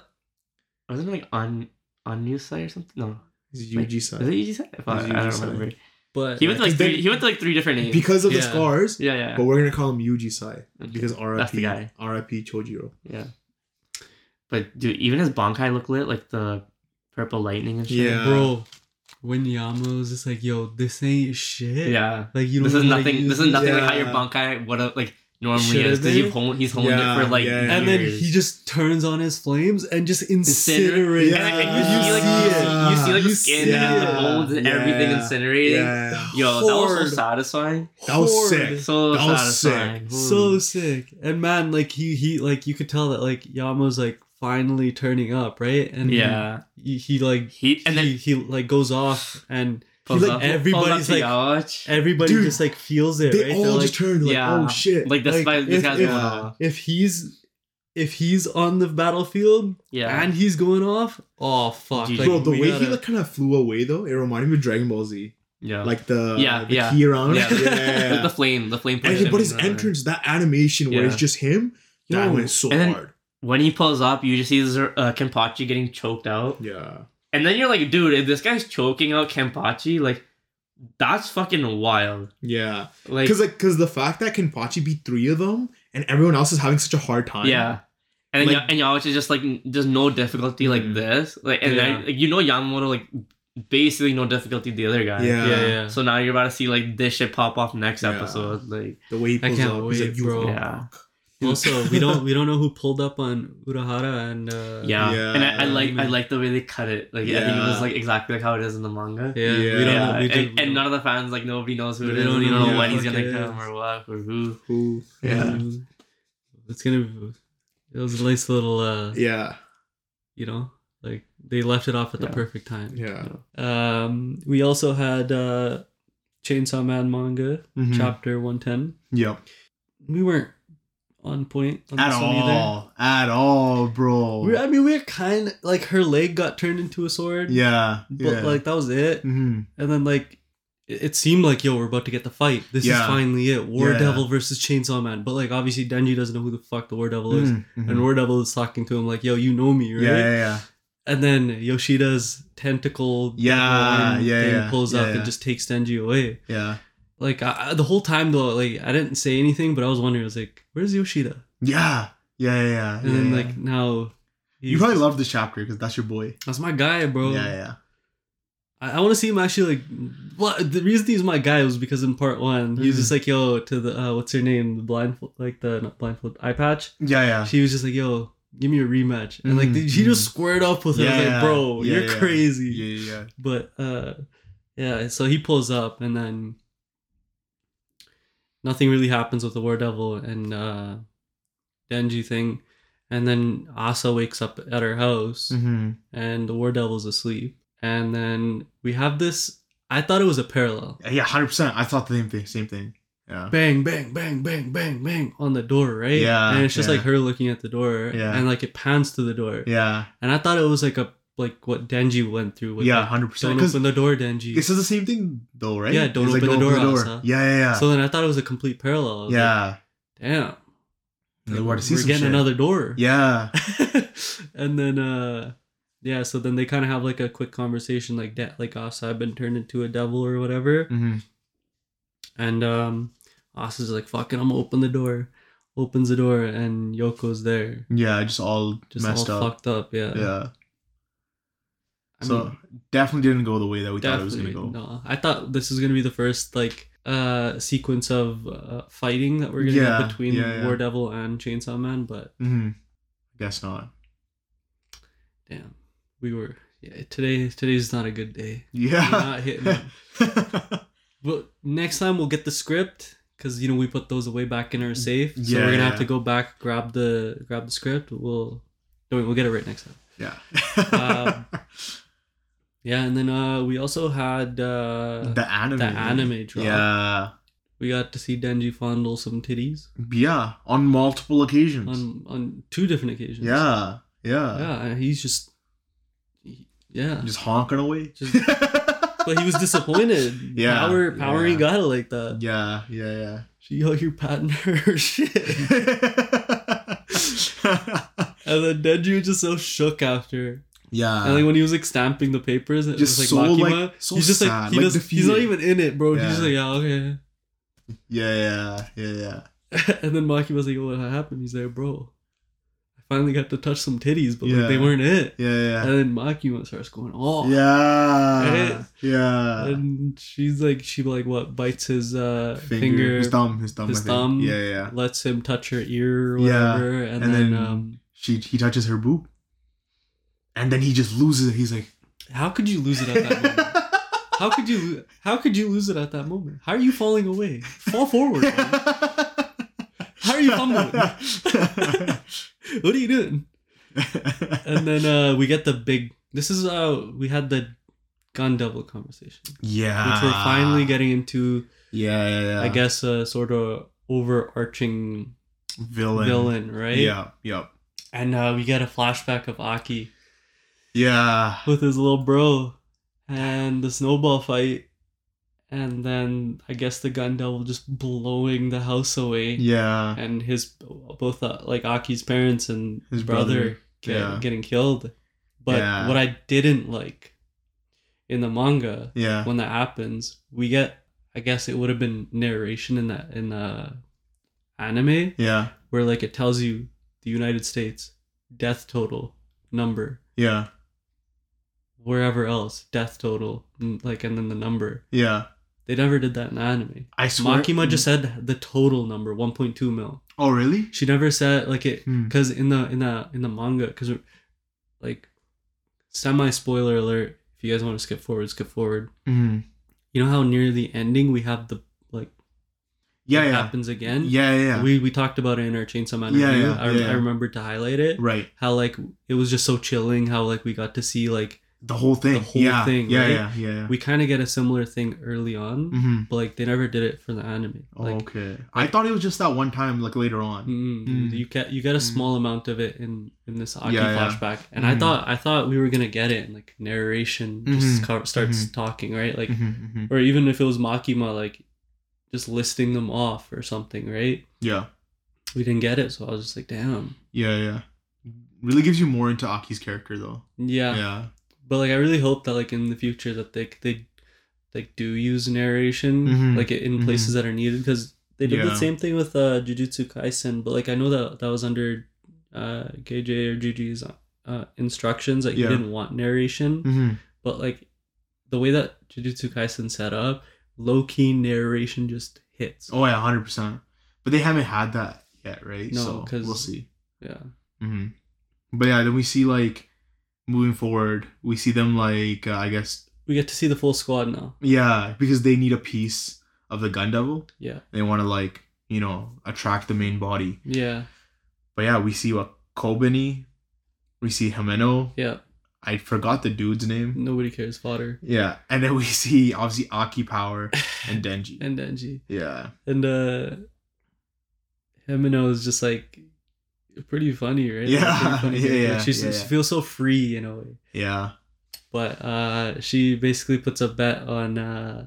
wasn't it like on on news Sai or something? No, it's Wait, Yuji Sai. is it Yuji Sai? I, thought- It's I Yuji don't Sai. remember. But He went to like 'cause then- three. He went to like three different names. because of the Yeah. scars. yeah, yeah, But we're gonna call him Yuji Sai Okay. because RIP That's the guy. RIP Chojiro. yeah. But dude, even his Bankai look lit, like the purple lightning and shit. Yeah. bro, when Yama was just like, "Yo, this ain't shit." yeah. Like you don't. This is know how to nothing. use This is nothing like how your Yeah. Bankai would have like normally Should've is because you've he's holding Yeah, it for like yeah, And then he just turns on his flames and just Incinerate. incinerates. Yeah. and, and you see like you see, you see like the skin see and the bones and everything incinerating. Yeah, Yo, that was so satisfying. That was Horde. sick. So That was satisfying. so sick and man like he he like you could tell that like yama's like finally turning up right and yeah. he, he like He and then he, he like goes off and pulls like, up- everybody's like- everybody Dude, just like feels it They right all They're just like, turned like, Yeah. oh shit. like this, like, guy, this if- guy's if- going yeah. off. if he's if he's on the battlefield Yeah. and he's going off oh fuck like, Bro, the way gotta- he like kind of flew away though, it reminded me of Dragon Ball Z. yeah. Like the Yeah, the yeah. key around. yeah. yeah. Like (laughs) the flame, the flame. and but his entrance, that animation where Yeah. it's just him, that Yo, went so hard. When he pulls up, you just see uh, Kenpachi getting choked out, Yeah. And then you're like, dude, if this guy's choking out Kenpachi, like, that's fucking wild. Yeah. Like, Because like, cause the fact that Kenpachi beat three of them and everyone else is having such a hard time. yeah. And then Like- Ya- and Yaoch is just like there's no difficulty like Mhm. this, like and Yeah. then like, you know Yamamoto like basically no difficulty the other guy. Yeah. yeah yeah So now you're about to see like this shit pop off next Yeah. episode. Like The way he I pulls can't up, he's wait, like, you bro. rock. Also we don't we don't know who pulled up on urahara and uh yeah, Yeah. and I, I like I like the way they cut it. Like I think it was like exactly like how it is in the manga. yeah, Yeah. we don't Yeah, know we and, and none of the fans like nobody knows who it We is. don't You know don't know when he's gonna it come or what or who. Who? Yeah. it's gonna it was a nice little uh Yeah. you know like they left it off at the perfect time Yeah. um we also had uh chainsaw man manga Mhm. chapter 110 Yep. we weren't on point on At one either all. At all, bro. we, i mean we are kind of like her leg got turned into a sword yeah. but yeah. like that was it hmm and then like it it seemed like yo we're about to get the fight this is finally it war Yeah. devil versus chainsaw man but like obviously denji doesn't know who the fuck the war devil is Mm-hmm. and war devil is talking to him like yo you know me right yeah, yeah, yeah. and then yoshida's tentacle Yeah, yeah, yeah, pulls yeah, up yeah. and just takes denji away Yeah. Like I, the whole time though like i didn't say anything but i was wondering i was like where's yoshida Yeah. Yeah, yeah, yeah. and then yeah, like now you probably love this chapter because that's your boy. that's my guy bro Yeah, yeah. I, I want to see him actually like. Well, the reason he's my guy was because in part one he was Mhm. just like, "Yo," to the uh, what's her name, the blindfold, like the not blindfold eye patch. Yeah, yeah. She was just like, "Yo, give me a rematch," and like Mhm, she just mhm. squared up with her. I was Yeah, like, "Bro, yeah, you're yeah. crazy." Yeah, yeah, yeah. But uh, yeah. So he pulls up, and then nothing really happens with the War Devil and uh, Denji thing, and then Asa wakes up at her house Mm-hmm. and the War Devil's asleep. And then we have this. I thought it was a parallel. Yeah, hundred percent. I thought the same thing. Same thing. Yeah. Bang, bang, bang, bang, bang, bang on the door, right? Yeah, And it's just yeah. like her looking at the door. Yeah. And like it pans to the door. Yeah. And I thought it was like a like what Denji went through with Yeah, like, hundred percent. don't open the door, Denji. this is the same thing, though, right? Yeah, don't open the door, Asa. Yeah, yeah, yeah. So then I thought it was a complete parallel. Yeah. like, Damn. They Like, wanted to see we're getting shit. another door. Yeah. (laughs) and then uh yeah, so then they kind of have like a quick conversation like that like Asa had been turned into a devil or whatever. Mm-hmm. And um Asa's like, fucking I'm gonna open the door. Opens the door and Yoko's there. Yeah, just all Just messed all up. fucked up, yeah. Yeah. I so mean, definitely didn't go the way that we thought it was gonna go. no. I thought this was gonna be the first like uh sequence of uh, fighting that we're gonna Yeah, get between yeah, yeah. War Devil and Chainsaw Man, but Mm-hmm. Guess not. damn. We were Yeah, today today's not a good day. Yeah. You're not hitting it. (laughs) But next time we'll get the script because you know we put those away back in our safe. So Yeah, we're gonna yeah. have to go back grab the grab the script. We'll no, we'll get it right next time. yeah. Um, (laughs) Yeah, and then uh we also had uh the anime. the anime drop. Yeah. we got to see Denji fondle some titties Yeah. On multiple occasions. on on two different occasions. yeah. Yeah. yeah, he's just yeah. Just honking away. Just- but he was disappointed. (laughs) Yeah, power power yeah. ain't got it like that. yeah. Yeah. Yeah. She, yo, you're patting (laughs) her shit. (laughs) And then Denji was just so shook after. Yeah. and like when he was like stamping the papers, it Just was so, like like, Makima. so he's just like he like, does, he's not even in it, bro. He's just like yeah, okay. yeah. Yeah. Yeah. Yeah. (laughs) and then Maki was like, "What happened?" He's like, "Bro, I finally got to touch some titties, but Yeah. like, they weren't it." Yeah. Yeah. And then Makima starts going off. Yeah. Right? Yeah. And she's like, she like what bites his uh finger, finger, his thumb, his thumb, his thumb. Yeah, yeah. lets him touch her ear or Yeah. and, And then, then- um, She he touches her boob, and then he just loses it. He's like, how could you lose it at that moment? (laughs) How could you? How could you lose it at that moment? How are you falling away? Fall forward. man. How are you fumbling? (laughs) what are you doing? And then uh we get the big. This is uh we had the gun devil conversation, yeah, which we're finally getting into. Yeah, yeah, yeah. I guess a sort of overarching villain. villain, right? Yeah, yep. And uh, we get a flashback of Aki Yeah, with his little bro and the snowball fight. And then I guess the gun devil just blowing the house away. yeah, And his both uh, like Aki's parents and His brother, brother, get, yeah. getting killed. But Yeah. what I didn't like in the manga yeah, when that happens, we get I guess it would have been narration in that in the anime yeah, where like it tells you the United States death total number yeah, wherever else death total like and then the number yeah. they never did that in anime I swear. Makima just said the total number 1.2 mil Oh, really? she never said like it Hmm. because in the in the in the manga because like semi spoiler alert if you guys want to skip forward skip forward Mm-hmm. you know how near the ending we have the like Yeah, it yeah, happens again yeah, yeah, yeah. we we talked about it in our chainsaw man Yeah, review yeah, I, yeah, yeah. I remembered to highlight it right. how like it was just so chilling how like we got to see like The whole thing. The whole yeah, thing, Yeah, right? yeah, yeah, yeah. we kind of get a similar thing early on mm-hmm. but like they never did it for the anime Oh, like okay. I thought it was just that one time, like later on. mm, Mm. you get you get a Mm. small amount of it in in this Aki Yeah, flashback and I thought I thought we were gonna get it and like narration just co- starts talking right like Mm-hmm, or even if it was Makima like just listing them off or something right Yeah, we didn't get it so I was just like damn yeah, yeah. Really gives you more into Aki's character, though. yeah, Yeah, but like I really hope that like in the future that they they like do use narration Mhm. like in Mhm. places that are needed because they did Yeah. the same thing with uh Jujutsu Kaisen but like I know that that was under uh KJ or Juji's uh instructions that Yeah. you didn't want narration mm-hmm. but like the way that Jujutsu Kaisen set up low key narration just hits Oh yeah, hundred percent. But they haven't had that yet, right? No, so 'cause- we'll see. yeah hmm But yeah, then we see like moving forward, we see them like uh, I guess we get to see the full squad now yeah because they need a piece of the gun devil. yeah They want to like you know attract the main body. yeah But yeah, we see what Kobeni, we see Himeno. yeah I forgot the dude's name. nobody cares fodder Yeah, and then we (laughs) see obviously Aki Power and Denji. (laughs) and Denji yeah, and uh Himeno is just like pretty funny, right? Yeah, funny (laughs) yeah, yeah, She's, yeah, she feels so free in a way. yeah, But uh she basically puts a bet on uh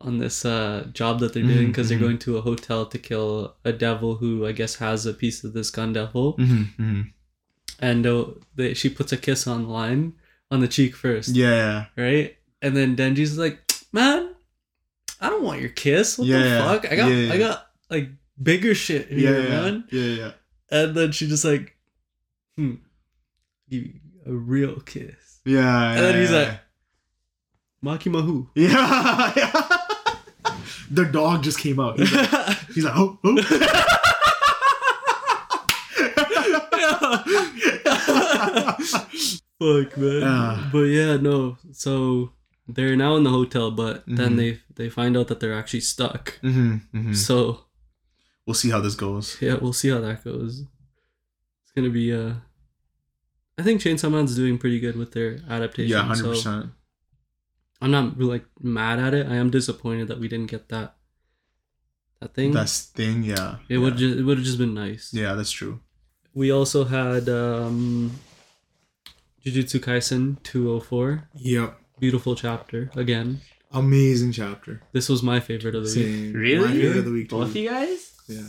on this uh job that they're doing Mhm, because they're going to a hotel to kill a devil who I guess has a piece of this gun devil. hmm hmm And uh, they, she puts a kiss on the line on the cheek first. yeah, Right? And then Denji's like, Man, I don't want your kiss. What Yeah, the fuck? I got. I got like bigger shit yeah, here, yeah, man. yeah, yeah. And then she just like, hmm, give you a real kiss. Yeah, And then he's yeah. like, Maki Mahu. (laughs) yeah, yeah. the dog just came out. He's like, (laughs) he's like oh, oh. (laughs) Fuck man. Ah. but yeah, no. So they're now in the hotel, but then Mhm. they they find out that they're actually stuck. Mm-hmm, mm-hmm. So We'll see how this goes. yeah, we'll see how that goes. It's gonna be uh I think Chainsaw Man's doing pretty good with their adaptation. Yeah, hundred so percent. I'm not like mad at it. I am disappointed that we didn't get that that thing. That's thing. Yeah. it yeah. would just it would have just been nice. Yeah, that's true. We also had um Jujutsu Kaisen 204. Yep. Beautiful chapter again. Amazing chapter. This was my favorite of the week. Same. Really? My favorite of the week. Both Too. you guys? Yeah.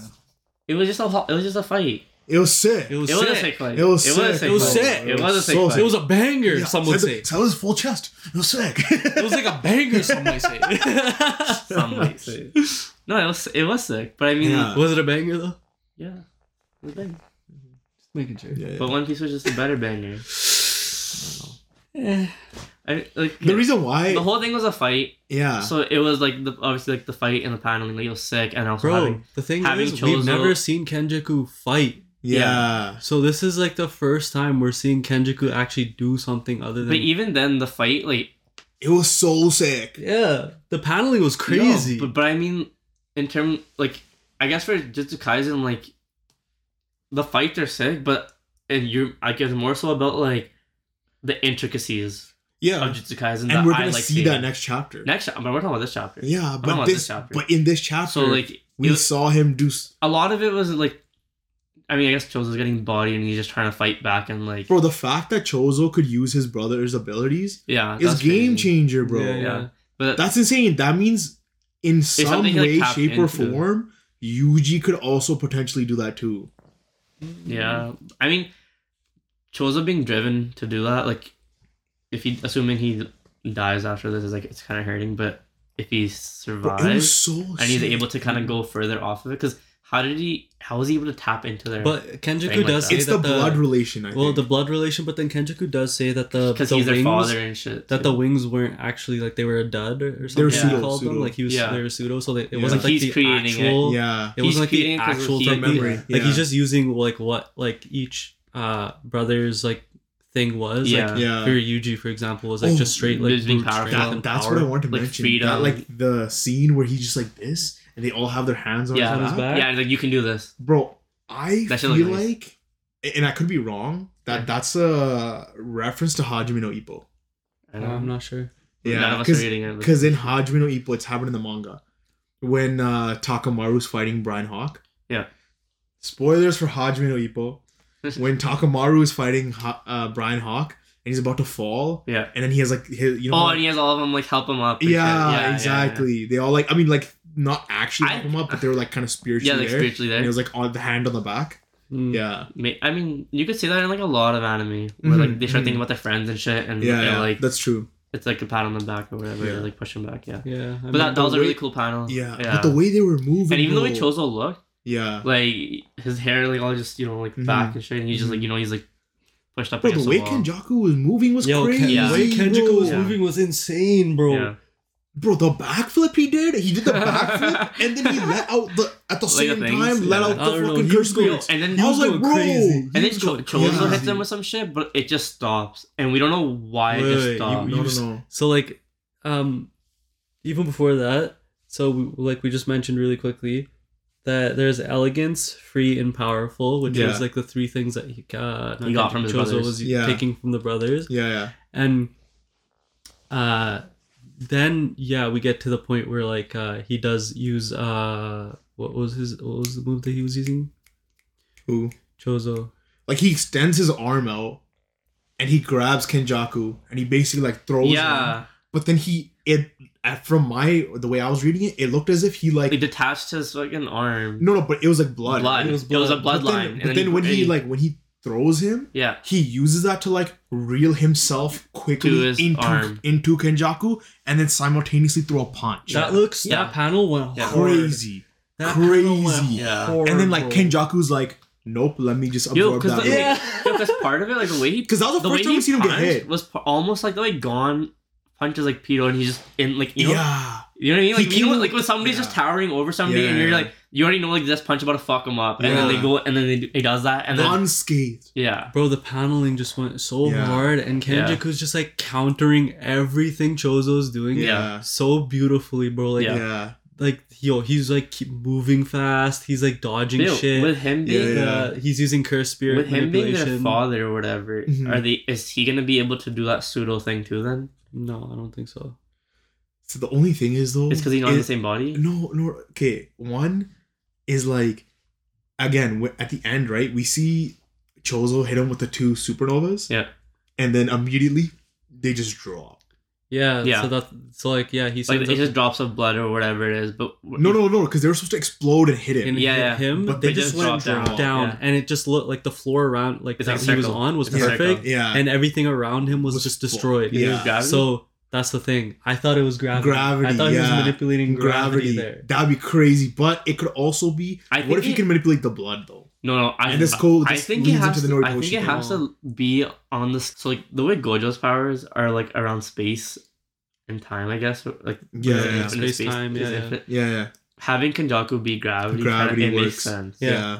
It was just a it was just a fight. It was sick. It was It was a sick. sick fight. It was It was sick. sick. It was sick. It was a sick. So fight. It was a banger, Yeah, some would say. the- That was full chest. It was sick. It was like a banger, some might say. (laughs) Some might say. No, it was it was sick, but I mean, Yeah. yeah, Was it a banger though? Yeah, it was big. Just making sure. Yeah, yeah. But One Piece was just a better banger. (sighs) Eh. I like the reason why, the whole thing was a fight, yeah, so it was like the obviously like the fight and the paneling, like it was sick, and also Bro, having the thing having is, we've never seen Kenjaku fight. yeah, So this is like the first time we're seeing Kenjaku actually do something other than. But even then, the fight like it was so sick. yeah, the paneling was crazy. No, but but I mean, in term like I guess for Jujutsu Kaisen, like the fights are sick, but and you I guess more so about like the intricacies Yeah, of Jujutsu Kaisen. and that we're gonna like see that next chapter. next. But we're talking about this chapter. yeah, but this, this chapter. but in this chapter, So like we was- saw him do. s- a lot of it was like, I mean, I guess Choso's getting bodied and he's just trying to fight back and like, Bro, the fact that Choso could use his brother's abilities yeah, is game crazy. changer, bro. Yeah, Yeah, but That's insane. That means in some something he, like, way, tapped shape, or form, Yuji could also potentially do that too. yeah, I mean, Choso being driven to do that, like, if he assuming he dies after this is like it's kind of hurting, but if he survives so and he's sick. able to kind of go further off of it, because how did he? How was he able to tap into their? But Kenjaku Thing like does that. say It's that the blood relation. I well, think. the blood relation, but then Kenjaku does say that the because the he's their wings, father and shit. that the wings weren't actually like they were a dud or something. They were he pseudo, called them pseudo. like he was Yeah. they were pseudo, so they, it Yeah. wasn't Like, like he's the creating it. yeah, It He's wasn't like the creating actual he- technique. memory, Like he's just using like what like each uh brother's like thing was. Yeah. Like yeah. for Yuji, for example, was like Oh, just straight like being powerful. That, that's power. what I wanted to Like mention. freedom. That, like the scene where he's just like this, and they all have their hands on Yeah. his, On his back. back. yeah, like you can do this. Bro, I That feel look nice. like, and I could be wrong. That Yeah. that's a reference to Hajime no Ippo. I know. I'm not sure. Yeah, of us are reading it. but- because in Hajime no Ippo, it's happened in the manga when uh, Takamura's fighting Bryan Hawk. Yeah. Spoilers for Hajime no Ippo. (laughs) when Takamura is fighting uh, Bryan Hawk and he's about to fall, yeah. and then he has like his, you know, Oh, and he has all of them like help him up. and shit. yeah, yeah, exactly. They all like, I mean, like not actually I- help him up, but they were like kind of Yeah, spiritually yeah like there. spiritually And it was like on the hand on the back. Mm. Yeah, I mean, you could see that in like a lot of anime where like Mhm, they start mhm. thinking about their friends and shit, and, yeah, yeah. like that's true. it's like a pat on the back or whatever, Yeah. like push him back. Yeah, Yeah, I but mean, that, that was a really cool panel. Yeah. yeah. but the way they were moving, and even the way bro, Choso looked, yeah, like his hair like all just you know like Mhm. back and shit, and he's just like Mhm. you know he's like pushed up bro, the way. Kenjaku was moving was Yo, crazy. Ken, Yeah. the way Kenjaku was Yeah. moving was insane, bro. Yeah. Bro, the backflip he did, he did the (laughs) backflip, and then he (laughs) let out the at the Like same the things, time let out the don't know, fucking he curse words. And then I was like, going bro, crazy. and then was Cho- going Choso hits him with some shit, but it just stops, and we don't know why Wait, it just wait, you- stops. No, you no, no. So like, um, even before that, so we, like we just mentioned really quickly, that there's elegance, free, and powerful, which Yeah. is like the three things that he, uh, He got from his Choso brothers. was Yeah. taking from the brothers, Yeah, yeah. and uh, then yeah, we get to the point where like uh, he does use uh, what was his what was the move that he was using? Who? Choso. Like he extends his arm out, and he grabs Kenjaku, and he basically like throws him. yeah, But then he it at- from my the way I was reading it, it looked as if he like he detached his fucking arm. no no, but it was like blood. blood. It It was was, a blood. But bloodline. then, but then when he like when he throws him, yeah, he uses that to like reel himself quickly To his into arm. into Kenjaku, and then simultaneously throw a punch. That looks Yeah. that panel went Yeah. crazy. That panel went Crazy. Yeah. hard, And then like. Kenjaku's like, nope, let me just Yo, that. the- Yeah. because part of it, like the way he, (laughs) Because that was the, the way first time we he seen him get hit. was p- almost like the way Gon punches like Pito, and he's just in like you know, yeah. You know what I mean? Like He you know, like when somebody's just towering over somebody, and you're like, you already know like this punch about to fuck them up, and then they go, and then they, do- he does that, and then unscathed. yeah, Bro, the paneling just went so Yeah. hard, and Yeah. Kenjaku's just like countering everything Choso's doing. Yeah. So beautifully, bro. Like, Yeah. Yeah. like yo, he's like keep moving fast. He's like dodging Dude, shit. with him being yeah. Uh, he's using curse spirit with him being their father or whatever, Mhm. are they? Is he gonna be able to do that pseudo thing too? Then No, I don't think so. So the only thing is though, it's because he's not in the same body. No, no. Okay, one is like, again at the end, right? We see Choso hit him with the two supernovas. Yeah. And then immediately they just drop. Yeah, Yeah. So that so like yeah, he Like sends it's just drops of blood or whatever it is, but No, no, no, because they were supposed to explode and hit him. and Yeah, hit yeah. him, But they they just just went dropped down, down. Yeah. and it just looked like the floor around like It's that like he was on was It's perfect, yeah. and everything around him was, Was just destroyed. You think it was Yeah. So that's the thing. I thought it was gravity. Gravity, I thought he was yeah. manipulating gravity, gravity. there. That'd be crazy. But it could also be. I what if you it- can manipulate the blood though? No, no. I, And this goal- I think it has. into the To, I think it has to be on this. So like the way Gojo's powers are like around space and time, I guess. Like Yeah, yeah, yeah. infinite Space, time, yeah, yeah. Yeah, yeah, Having Kenjaku be gravity, Gravity kinda, it makes works. sense. Yeah. Uh, yeah.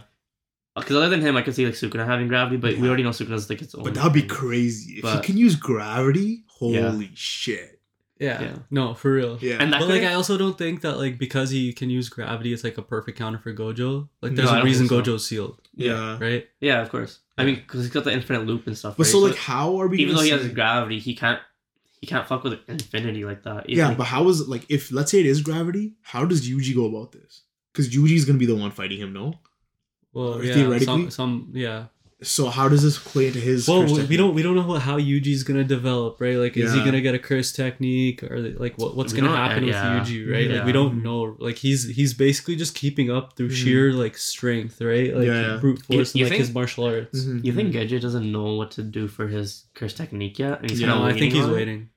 Because other than him, I could see like Sukuna having gravity, but we already know Sukuna's like its own. But that'd be thing. crazy if But- he can use gravity. Yeah. Holy shit! Yeah. Yeah. No, for real. Yeah, And that But like could've- I also don't think that like because he can use gravity, it's like a perfect counter for Gojo. Like there's I a don't reason think so. Gojo's sealed, yeah. right? Yeah, of course. I mean, because he's got the infinite loop and stuff. But right? so like, how are we? even gonna though he has gravity, he can't. He can't fuck with infinity like that. Yeah, Like, but how is it like if let's say it is gravity? How does Yuji go about this? Because Yuji is gonna be the one fighting him, no? Well, Or yeah, theoretically? some, some yeah. So how does this play into his? Well, curse we technique? don't we don't know how Yuji's gonna develop, right? Like, is he gonna get a curse technique, or like what, what's We gonna don't- happen yeah. with Yuji, right? Like, we don't know. Like, he's he's basically just keeping up through Mhm. sheer like strength, right? Like Yeah, yeah. brute force you and like think- his martial arts. Mhm. You think Gege doesn't know what to do for his curse technique yet? And he's Yeah, No, kind of I think he's on waiting.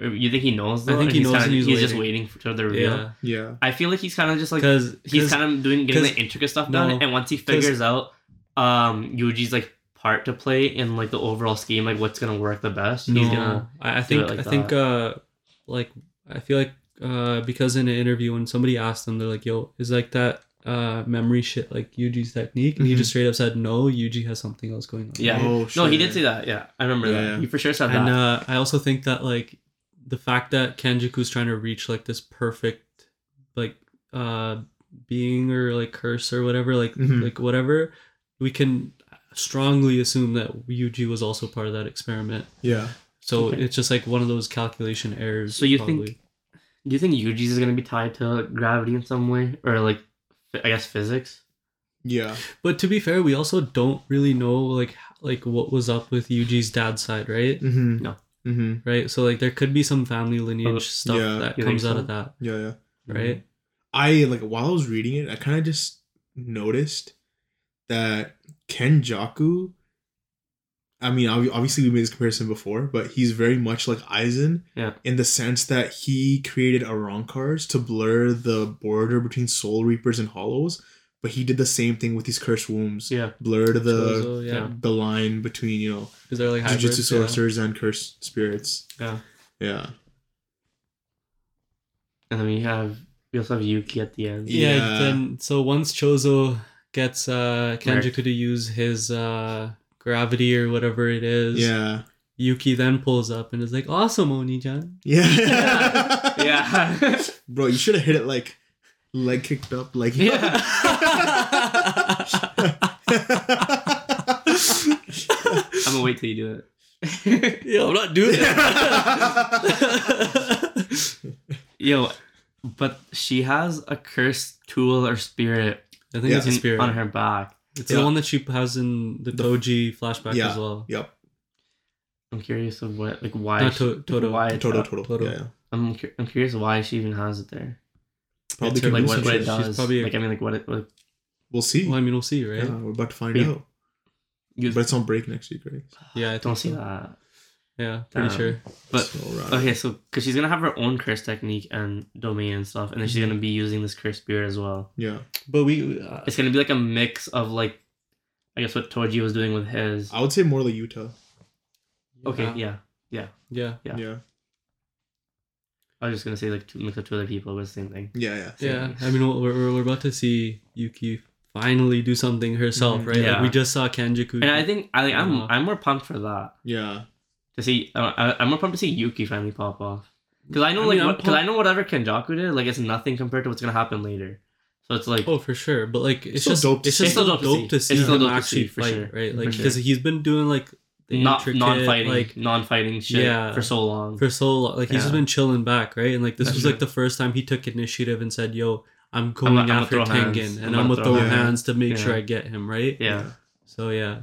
You think he knows? Though, I think and he knows kinda, and he's just waiting. waiting for the reveal. Yeah, Yeah. I feel like he's kind of just like because he's kind of doing getting the intricate stuff no, done, and once he figures out um Yuji's like part to play in like the overall scheme, like what's gonna work the best, no, he's gonna. I, I think like I think uh like I feel like uh because in an interview when somebody asked them, they're like, "Yo, is like that uh memory shit like Yuji's technique?" And he Mhm. just straight up said, "No, Yuji has something else going on." Yeah. Oh, No, he did say that. Yeah, I remember Yeah, that. yeah. He for sure said and that. uh, I also think that like the fact that Kenjaku's trying to reach like this perfect like uh being or like curse or whatever like Mhm. like whatever we can strongly assume that Yuji was also part of that experiment. Yeah. So Okay. it's just like one of those calculation errors. So you think- Do you think Yuji's is gonna be tied to gravity in some way, or like, I guess physics? Yeah. But to be fair, we also don't really know like like what was up with Yuji's dad's side, right? Mm-hmm. No. Mm-hmm. Right. So like there could be some family lineage Oh, stuff yeah. that You comes think out of that, Yeah. Yeah. right? I like while I was reading it, I kind of just noticed that Kenjaku. I mean, obviously we made this comparison before, but he's very much like Aizen, Yeah. in the sense that he created Arrancars to blur the border between Soul Reapers and Hollows, but he did the same thing with these cursed wombs, Yeah. blurred the So, yeah, yeah. the line between you know because they're like Jujutsu hybrids, yeah. sorcerers and cursed spirits. Yeah. Yeah, And then we have we also have Yuki at the end. Yeah. Yeah. Then so once Choso gets uh Kenjaku to use his uh gravity or whatever it is, yeah, Yuki then pulls up and is like, "Awesome, Oni-chan." yeah, (laughs) Yeah. (laughs) Bro, you should have hit it like leg kicked up, like Yeah. (laughs) I'm gonna wait till you do it. yeah, I'm not doing that. Yo, but she has a cursed tool or spirit, I think Yeah. it's a in- spirit. on her back. It's Yeah. the one that she has in the The- Toji flashback Yeah. as well. yep, I'm curious of what, like, why. Not she- to- Toto. Why it's total, up. total, Toto. yeah, I'm, cu- I'm curious why she even has it there. probably It's her, Like, what, what it shit. She's does. probably- like, I mean, like, what it. What, We'll see. Well, I mean, we'll see, right? Yeah, we're about to find Yeah. out. you But it's on break next week, right? Yeah, I think don't see that. Yeah, pretty Damn. sure. But So. Okay, so because she's gonna have her own curse technique and domain and stuff, and then she's gonna be using this curse spirit as well. yeah, But we, uh, It's gonna be like a mix of like, I guess what Toji was doing with his. I would say more like Yuta. Okay, yeah, yeah. Yeah. Yeah, I was just gonna say like two, mix up two other people, but the same thing. Yeah, yeah. same Yeah, thing. I mean, we're, we're, we're about to see Yuki finally do something herself, Mhm. right? Like Yeah. we just saw Kenjaku. And I think I I'm Uh-huh. I'm more pumped for that Yeah. To see. Uh, I, I'm more pumped to see Yuki finally pop off because I know I like mean, I'm because I know whatever Kenjaku did, like it's nothing compared to what's gonna happen later. So it's like Oh, for sure. But like, it's Still just dope to it's see. just It's still still dope to see, It's still him dope to actually see, for fight, sure. right? For Like, sure. because he's been doing like the not non-fighting, like non-fighting shit Yeah. for so long. for so long. Like he's just been chilling back, right? And like this That's was true. like the first time he took initiative and said, "Yo, I'm going I'm gonna after throw Tengen, hands. and I'm I'm gonna gonna throw throw hands." hands to make sure I get him." Right? yeah. So yeah,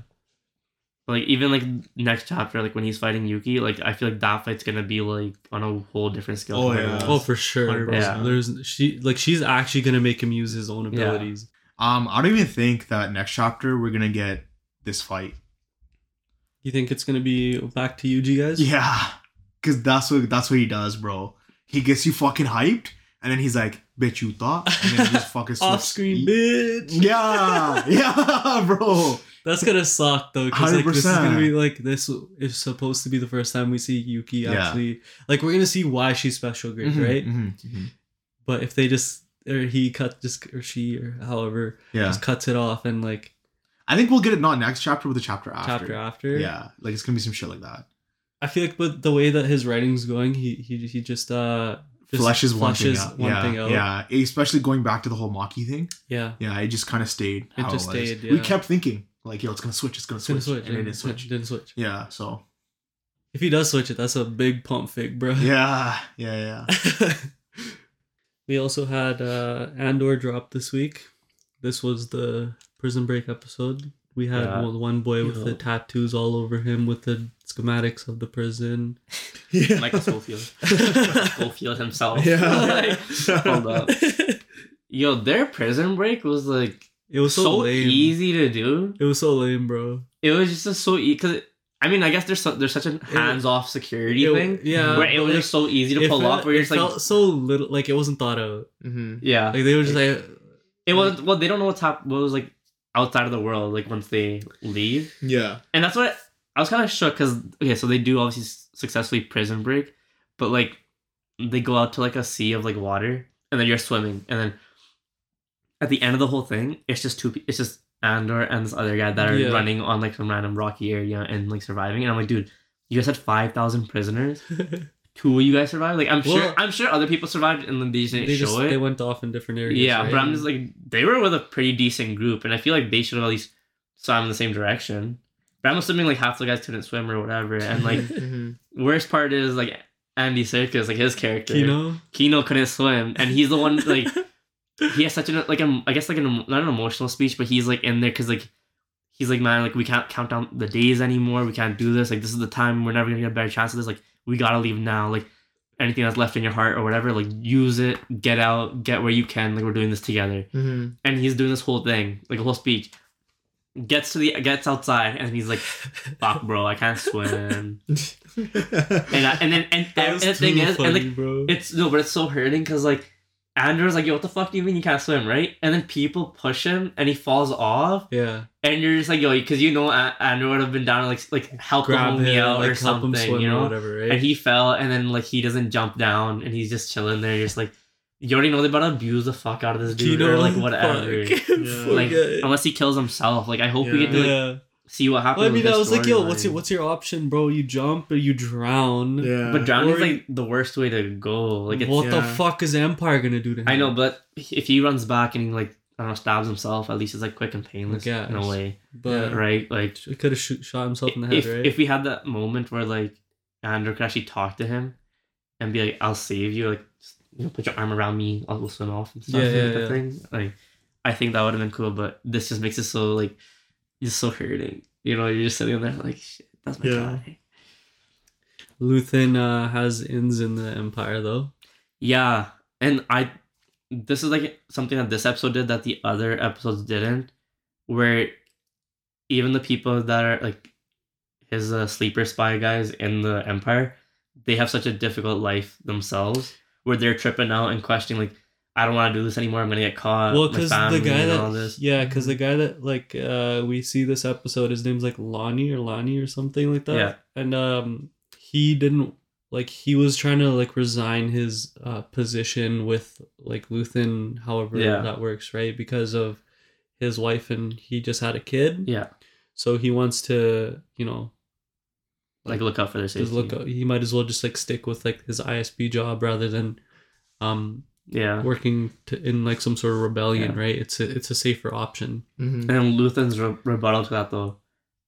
like even like next chapter, like when he's fighting Yuki, like I feel like that fight's gonna be like on a whole different scale. Oh, yeah. oh for sure, bro. 100%. There's she like she's actually gonna make him use his own Yeah. abilities. Um, I don't even think that next chapter we're gonna get this fight. You think it's gonna be back to Yuji guys? Yeah, because that's what that's what he does, bro. He gets you fucking hyped, and then he's like, "Bitch, you thought," and then he just fucking Off (laughs) switch- screen, bitch. Yeah, (laughs) yeah, bro. That's gonna suck though, because like this is gonna be like this is supposed to be the first time we see Yuki Yeah. actually like we're gonna see why she's special grade, Mhm, right? mhm, mhm. But if they just or he cut just or she or however Yeah, just cuts it off and like I think we'll get it not next chapter, but the chapter after. chapter after, Yeah, like it's gonna be some shit like that. I feel like with the way that his writing's going, he he he just uh just Flushes one thing out. one yeah, thing out. yeah. Especially going back to the whole Maki thing. yeah. Yeah, it just kind of stayed. It how just was. stayed, We kept thinking like, yo, it's gonna switch. It's gonna It's gonna switch, switch, and it didn't switch. Didn't switch. Yeah. So. If he does switch it, that's a big pump fake, bro. Yeah. Yeah. Yeah. (laughs) we also had uh Andor drop this week. This was the prison break episode. We had Yeah. one- one boy with the tattoos all over him with the schematics of the prison. (laughs) Yeah. Michael Schofield, (laughs) Schofield himself. Yeah. Like, hold up. Yo, their prison break was like It was so, so, lame. easy to do. It was so lame, bro. It was just so easy because I mean I guess there's so, there's such a hands off security It- thing yeah, where it was like, just so easy to pull felt, off where you're it just like so little, like it wasn't thought out. hmm yeah Like they were just like, it was well they don't know what's hap- what was like outside of the world like once they leave Yeah. and that's what I was kind of shook because okay so they do obviously successfully prison break but like they go out to like a sea of like water and then you're swimming and then at the end of the whole thing it's just two it's just Andor and this other guy that are Yeah. running on like some random rocky area and like surviving and I'm like dude you guys had 5,000 prisoners (laughs) two of you guys survived like I'm sure I'm sure other people survived and then they didn't they show just it they went off in different areas. yeah, right? but I'm just like they were with a pretty decent group, and I feel like they should have at least swam in the same direction. But I'm assuming like half the guys couldn't swim or whatever, and like (laughs) hmm worst part is like Andy Serkis, like his character, know, Kino couldn't swim, and he's the one like (laughs) he has such an like a I guess like an not an emotional speech, but he's like in there because like he's like man like we can't count down the days anymore, we can't do this, like this is the time. We're never gonna get a better chance of this, like we gotta leave now, like anything that's left in your heart or whatever, like use it, get out, get where you can, like we're doing this together. Hmm and he's doing this whole thing, like a whole speech. Gets to the gets outside and he's like, "Fuck, bro, I can't swim." (laughs) And I, and then and, That and the thing too is, and like bro. it's no, but it's so hurting because like Andrew's like, "Yo, what the fuck do you mean you can't swim?" Right? And then people push him and he falls off, yeah, and you're just like, "Yo," because you know Andrew would have been down to like like help grab him me out like or something, you know? whatever, right? And he fell, and then like he doesn't jump down, and he's just chilling there, You're just like. You already know they're about to abuse the fuck out of this dude, or like whatever. Yeah. Like unless he kills himself. Like I hope we get to like, yeah. See what happens. Well, I mean, with I was like, yo, what's your what's your option, bro? You jump or you drown? Yeah. But drowning is Or- like the worst way to go. Like it's, what the fuck is Empire gonna do to him? I know, but if he runs back and he like I don't know stabs himself, at least it's like quick and painless I in a way, but right? Like he could have shoot, shot himself in the head, if right? if we had that moment where like Andrew could actually talk to him and be like, "I'll save you," like you know, put your arm around me, I'll go swim off and stuff. Yeah, like yeah, that yeah. thing. Like I think that would have been cool, but this just makes it so like just so hurting. You know, you're just sitting there like, "Shit, that's my Yeah. guy." Luthen uh, has ins in the Empire, though. Yeah, and I this is like something that this episode did that the other episodes didn't, where even the people that are like his uh, sleeper spy guys in the Empire, they have such a difficult life themselves, where they're tripping out and questioning like, I don't want to do this anymore. I'm gonna get caught. well, because the guy that yeah, because the guy that like uh we see this episode, his name's like Lonnie or Lonnie or something like that. Yeah. and um he didn't like he was trying to like resign his uh, position with like Luthen, however Yeah. that works, right? Because of his wife and he just had a kid. Yeah, So he wants to, you know, like look out for their safety. just look. He might as well just like stick with like his ISB job rather than, um, Yeah, working to, in like some sort of rebellion, Yeah. right? It's a it's a safer option Mhm. and then Luthen's re- rebuttal to that though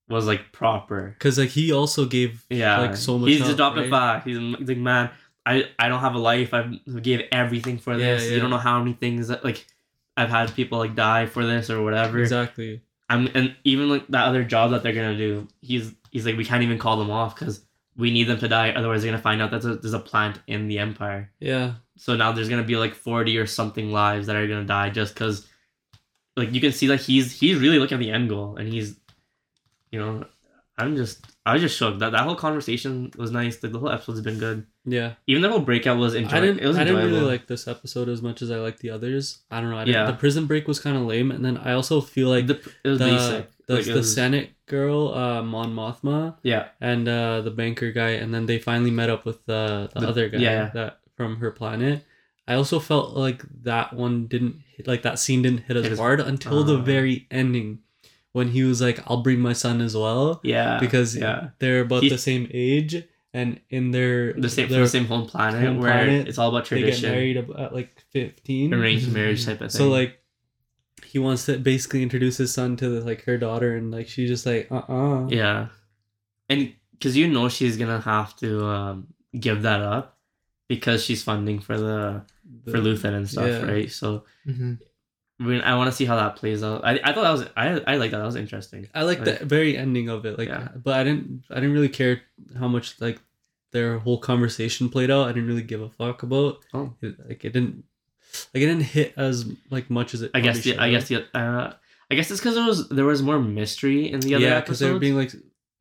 was like proper. because like he also gave Yeah, like so much. He's help, just dropped right? a fact. He's like, man, I I don't have a life. I gave everything for this. yeah. You don't know how many things that like I've had people like die for this or whatever. Exactly. I'm and even like that other job that they're gonna do. He's he's like we can't even call them off because we need them to die. Otherwise, they're gonna find out that a, there's a plant in the empire. Yeah. So now there's gonna be like forty or something lives that are gonna die just because, like you can see that he's he's really looking at the end goal and he's, you know, I'm just I was just shook that that whole conversation was nice. Like the whole episode's been good. Yeah. Even the whole breakout was I enjoyable. didn't. It was I didn't really like this episode as much as I liked the others. I don't know. I didn't, Yeah. The prison break was kind of lame, and then I also feel like the, it was the basic. the, Like, the was- Senate girl, uh, Mon Mothma, yeah, and uh, the banker guy, and then they finally met up with the, the, The- other guy yeah, yeah. that from her planet. I also felt like that one didn't hit, like that scene didn't hit as Hit as- hard until the Ah. very ending, when he was like, "I'll bring my son as well," yeah, because yeah. they're about He- the same age, and in their the same their- the same home planet home where planet, it's all about tradition. they get married at like fifteen. arranged marriage type of thing. So like he wants to basically introduce his son to like her daughter and like she's just like uh uh Yeah, and because you know she's gonna have to um, give that up because she's funding for the, for Luthen and stuff, yeah. right? So Mhm. I mean, I want to see how that plays out. I, I thought that was I I like that. That was interesting. I like Like- the very ending of it like Yeah. but I didn't I didn't really care how much like their whole conversation played out I didn't really give a fuck about Oh. it, like it didn't like it didn't hit as like much as it I guess the, I guess the uh, I guess it's because there was there was more mystery in the other yeah because they were being like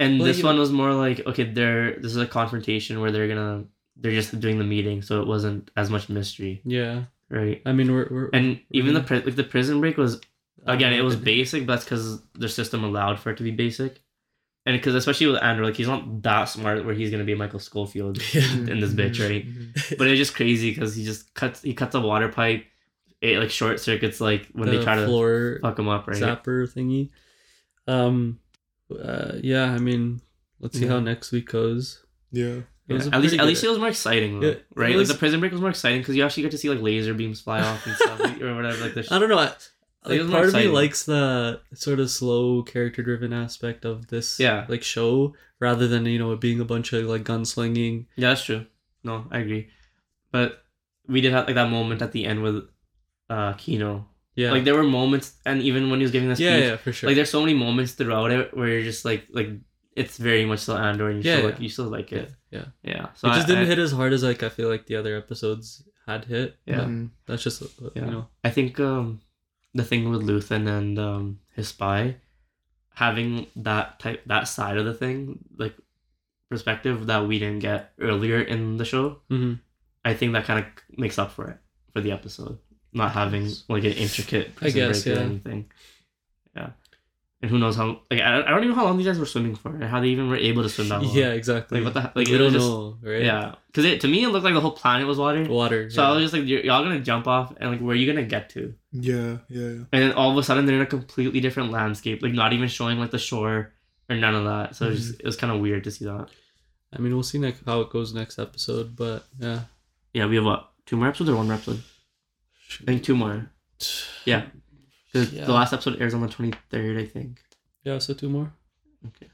and well, this one know- was more like okay, they're this is a confrontation where they're gonna they're just doing the meeting, so it wasn't as much mystery, yeah right? I mean we're, we're And even the pri- like the prison break was again it was basic, but that's because their system allowed for it to be basic, and because especially with Andrew, like he's not that smart where he's gonna be Michael Schofield (laughs) yeah in this bitch, right? (laughs) but it's just crazy because he just cuts he cuts a water pipe, it like short circuits like when the they try to floor fuck him up, right? zapper thingy. Um, uh, yeah, I mean, let's see how next week goes. Yeah. It was Yeah, At least, at least it was more exciting, though, Yeah, right? was- like the prison break was more exciting because you actually get to see like laser beams fly off and stuff, like, or whatever. Like the sh- (laughs) I don't know. I, Like, like part of me likes the sort of slow character driven aspect of this Yeah. like show rather than you know it being a bunch of like gunslinging. yeah, that's true. No, I agree. But we did have like that moment at the end with uh Kino. Yeah. Like there were moments, and even when he was giving speech, yeah, yeah, for sure. like there's so many moments throughout it where you're just like like it's very much still Andor, and you Yeah, still yeah. like you still like it. yeah. Yeah. So it just I- didn't I- hit as hard as like I feel like the other episodes had hit. Yeah. Mhm. That's just uh, Yeah. you know. I think um, the thing with Luthen and um, his spy, having that type that side of the thing, like perspective that we didn't get earlier in the show, hmm I think that kind of makes up for it for the episode, not having like an intricate I guess, break or yeah. anything. Yeah, and who knows how? Like I, I don't even know how long these guys were swimming for, and how they even were able to swim that long. Yeah, exactly. Like, what the he- like, Like, we it don't was just- know, right? yeah. Because it to me it looked like the whole planet was water. Water. So yeah. I was just like, y'all gonna jump off, and like, where are you gonna get to? Yeah. Yeah. yeah. And then all of a sudden they're in a completely different landscape, like not even showing like the shore or none of that. So it was, just, it was kind of weird to see that. I mean, we'll see next how it goes next episode, but yeah. Yeah, we have what two more episodes or one more episode? I think two more. (sighs) Yeah, 'Cause Yeah. the last episode airs on the twenty third, I think. Yeah, so two more. Okay.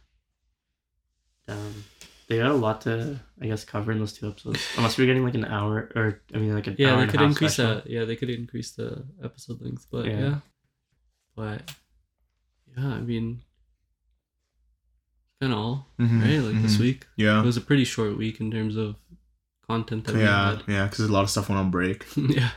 Um, they got a lot to, I guess, cover in those two episodes. Unless we're getting like an hour, or I mean, like an Yeah, hour they a could half increase special. that. Yeah, they could increase the episode length, but Yeah. yeah. But yeah, I mean, kind of all Mhm, right. Like this mhm. week, Yeah. it was a pretty short week in terms of content that Yeah, we yeah, because a lot of stuff went on break. (laughs) yeah.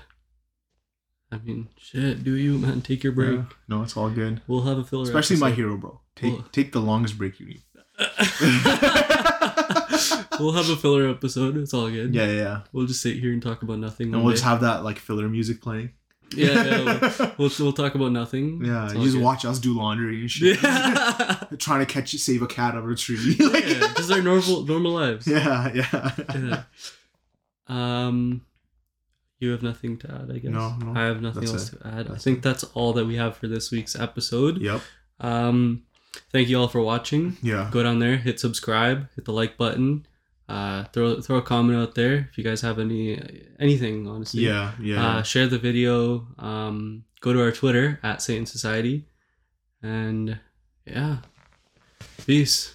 I mean, shit. Do you man take your break? Yeah. No, it's all good. We'll have a filler. Especially my episode. hero, bro. Take Well- take the longest break you need. (laughs) (laughs) we'll have a filler episode. It's all good. Yeah, yeah, yeah. We'll just sit here and talk about nothing. And we'll day. just have that like filler music playing. Yeah, yeah, we'll (laughs) we'll talk about nothing. Yeah, you just good. watch us do laundry and shit. Yeah. Trying to catch save a cat out of a tree. Like- yeah, just our normal normal lives. yeah, yeah. Yeah. Um, you have nothing to add, I guess. No, no, I have nothing else it. to add. I That's think that's all that we have for this week's episode. Yep. Um, thank you all for watching. Yeah. Go down there, hit subscribe, hit the like button. Uh, throw throw a comment out there if you guys have any anything honestly. Yeah. Yeah. Uh, share the video. Um, go to our Twitter at Satan Society, and yeah, peace.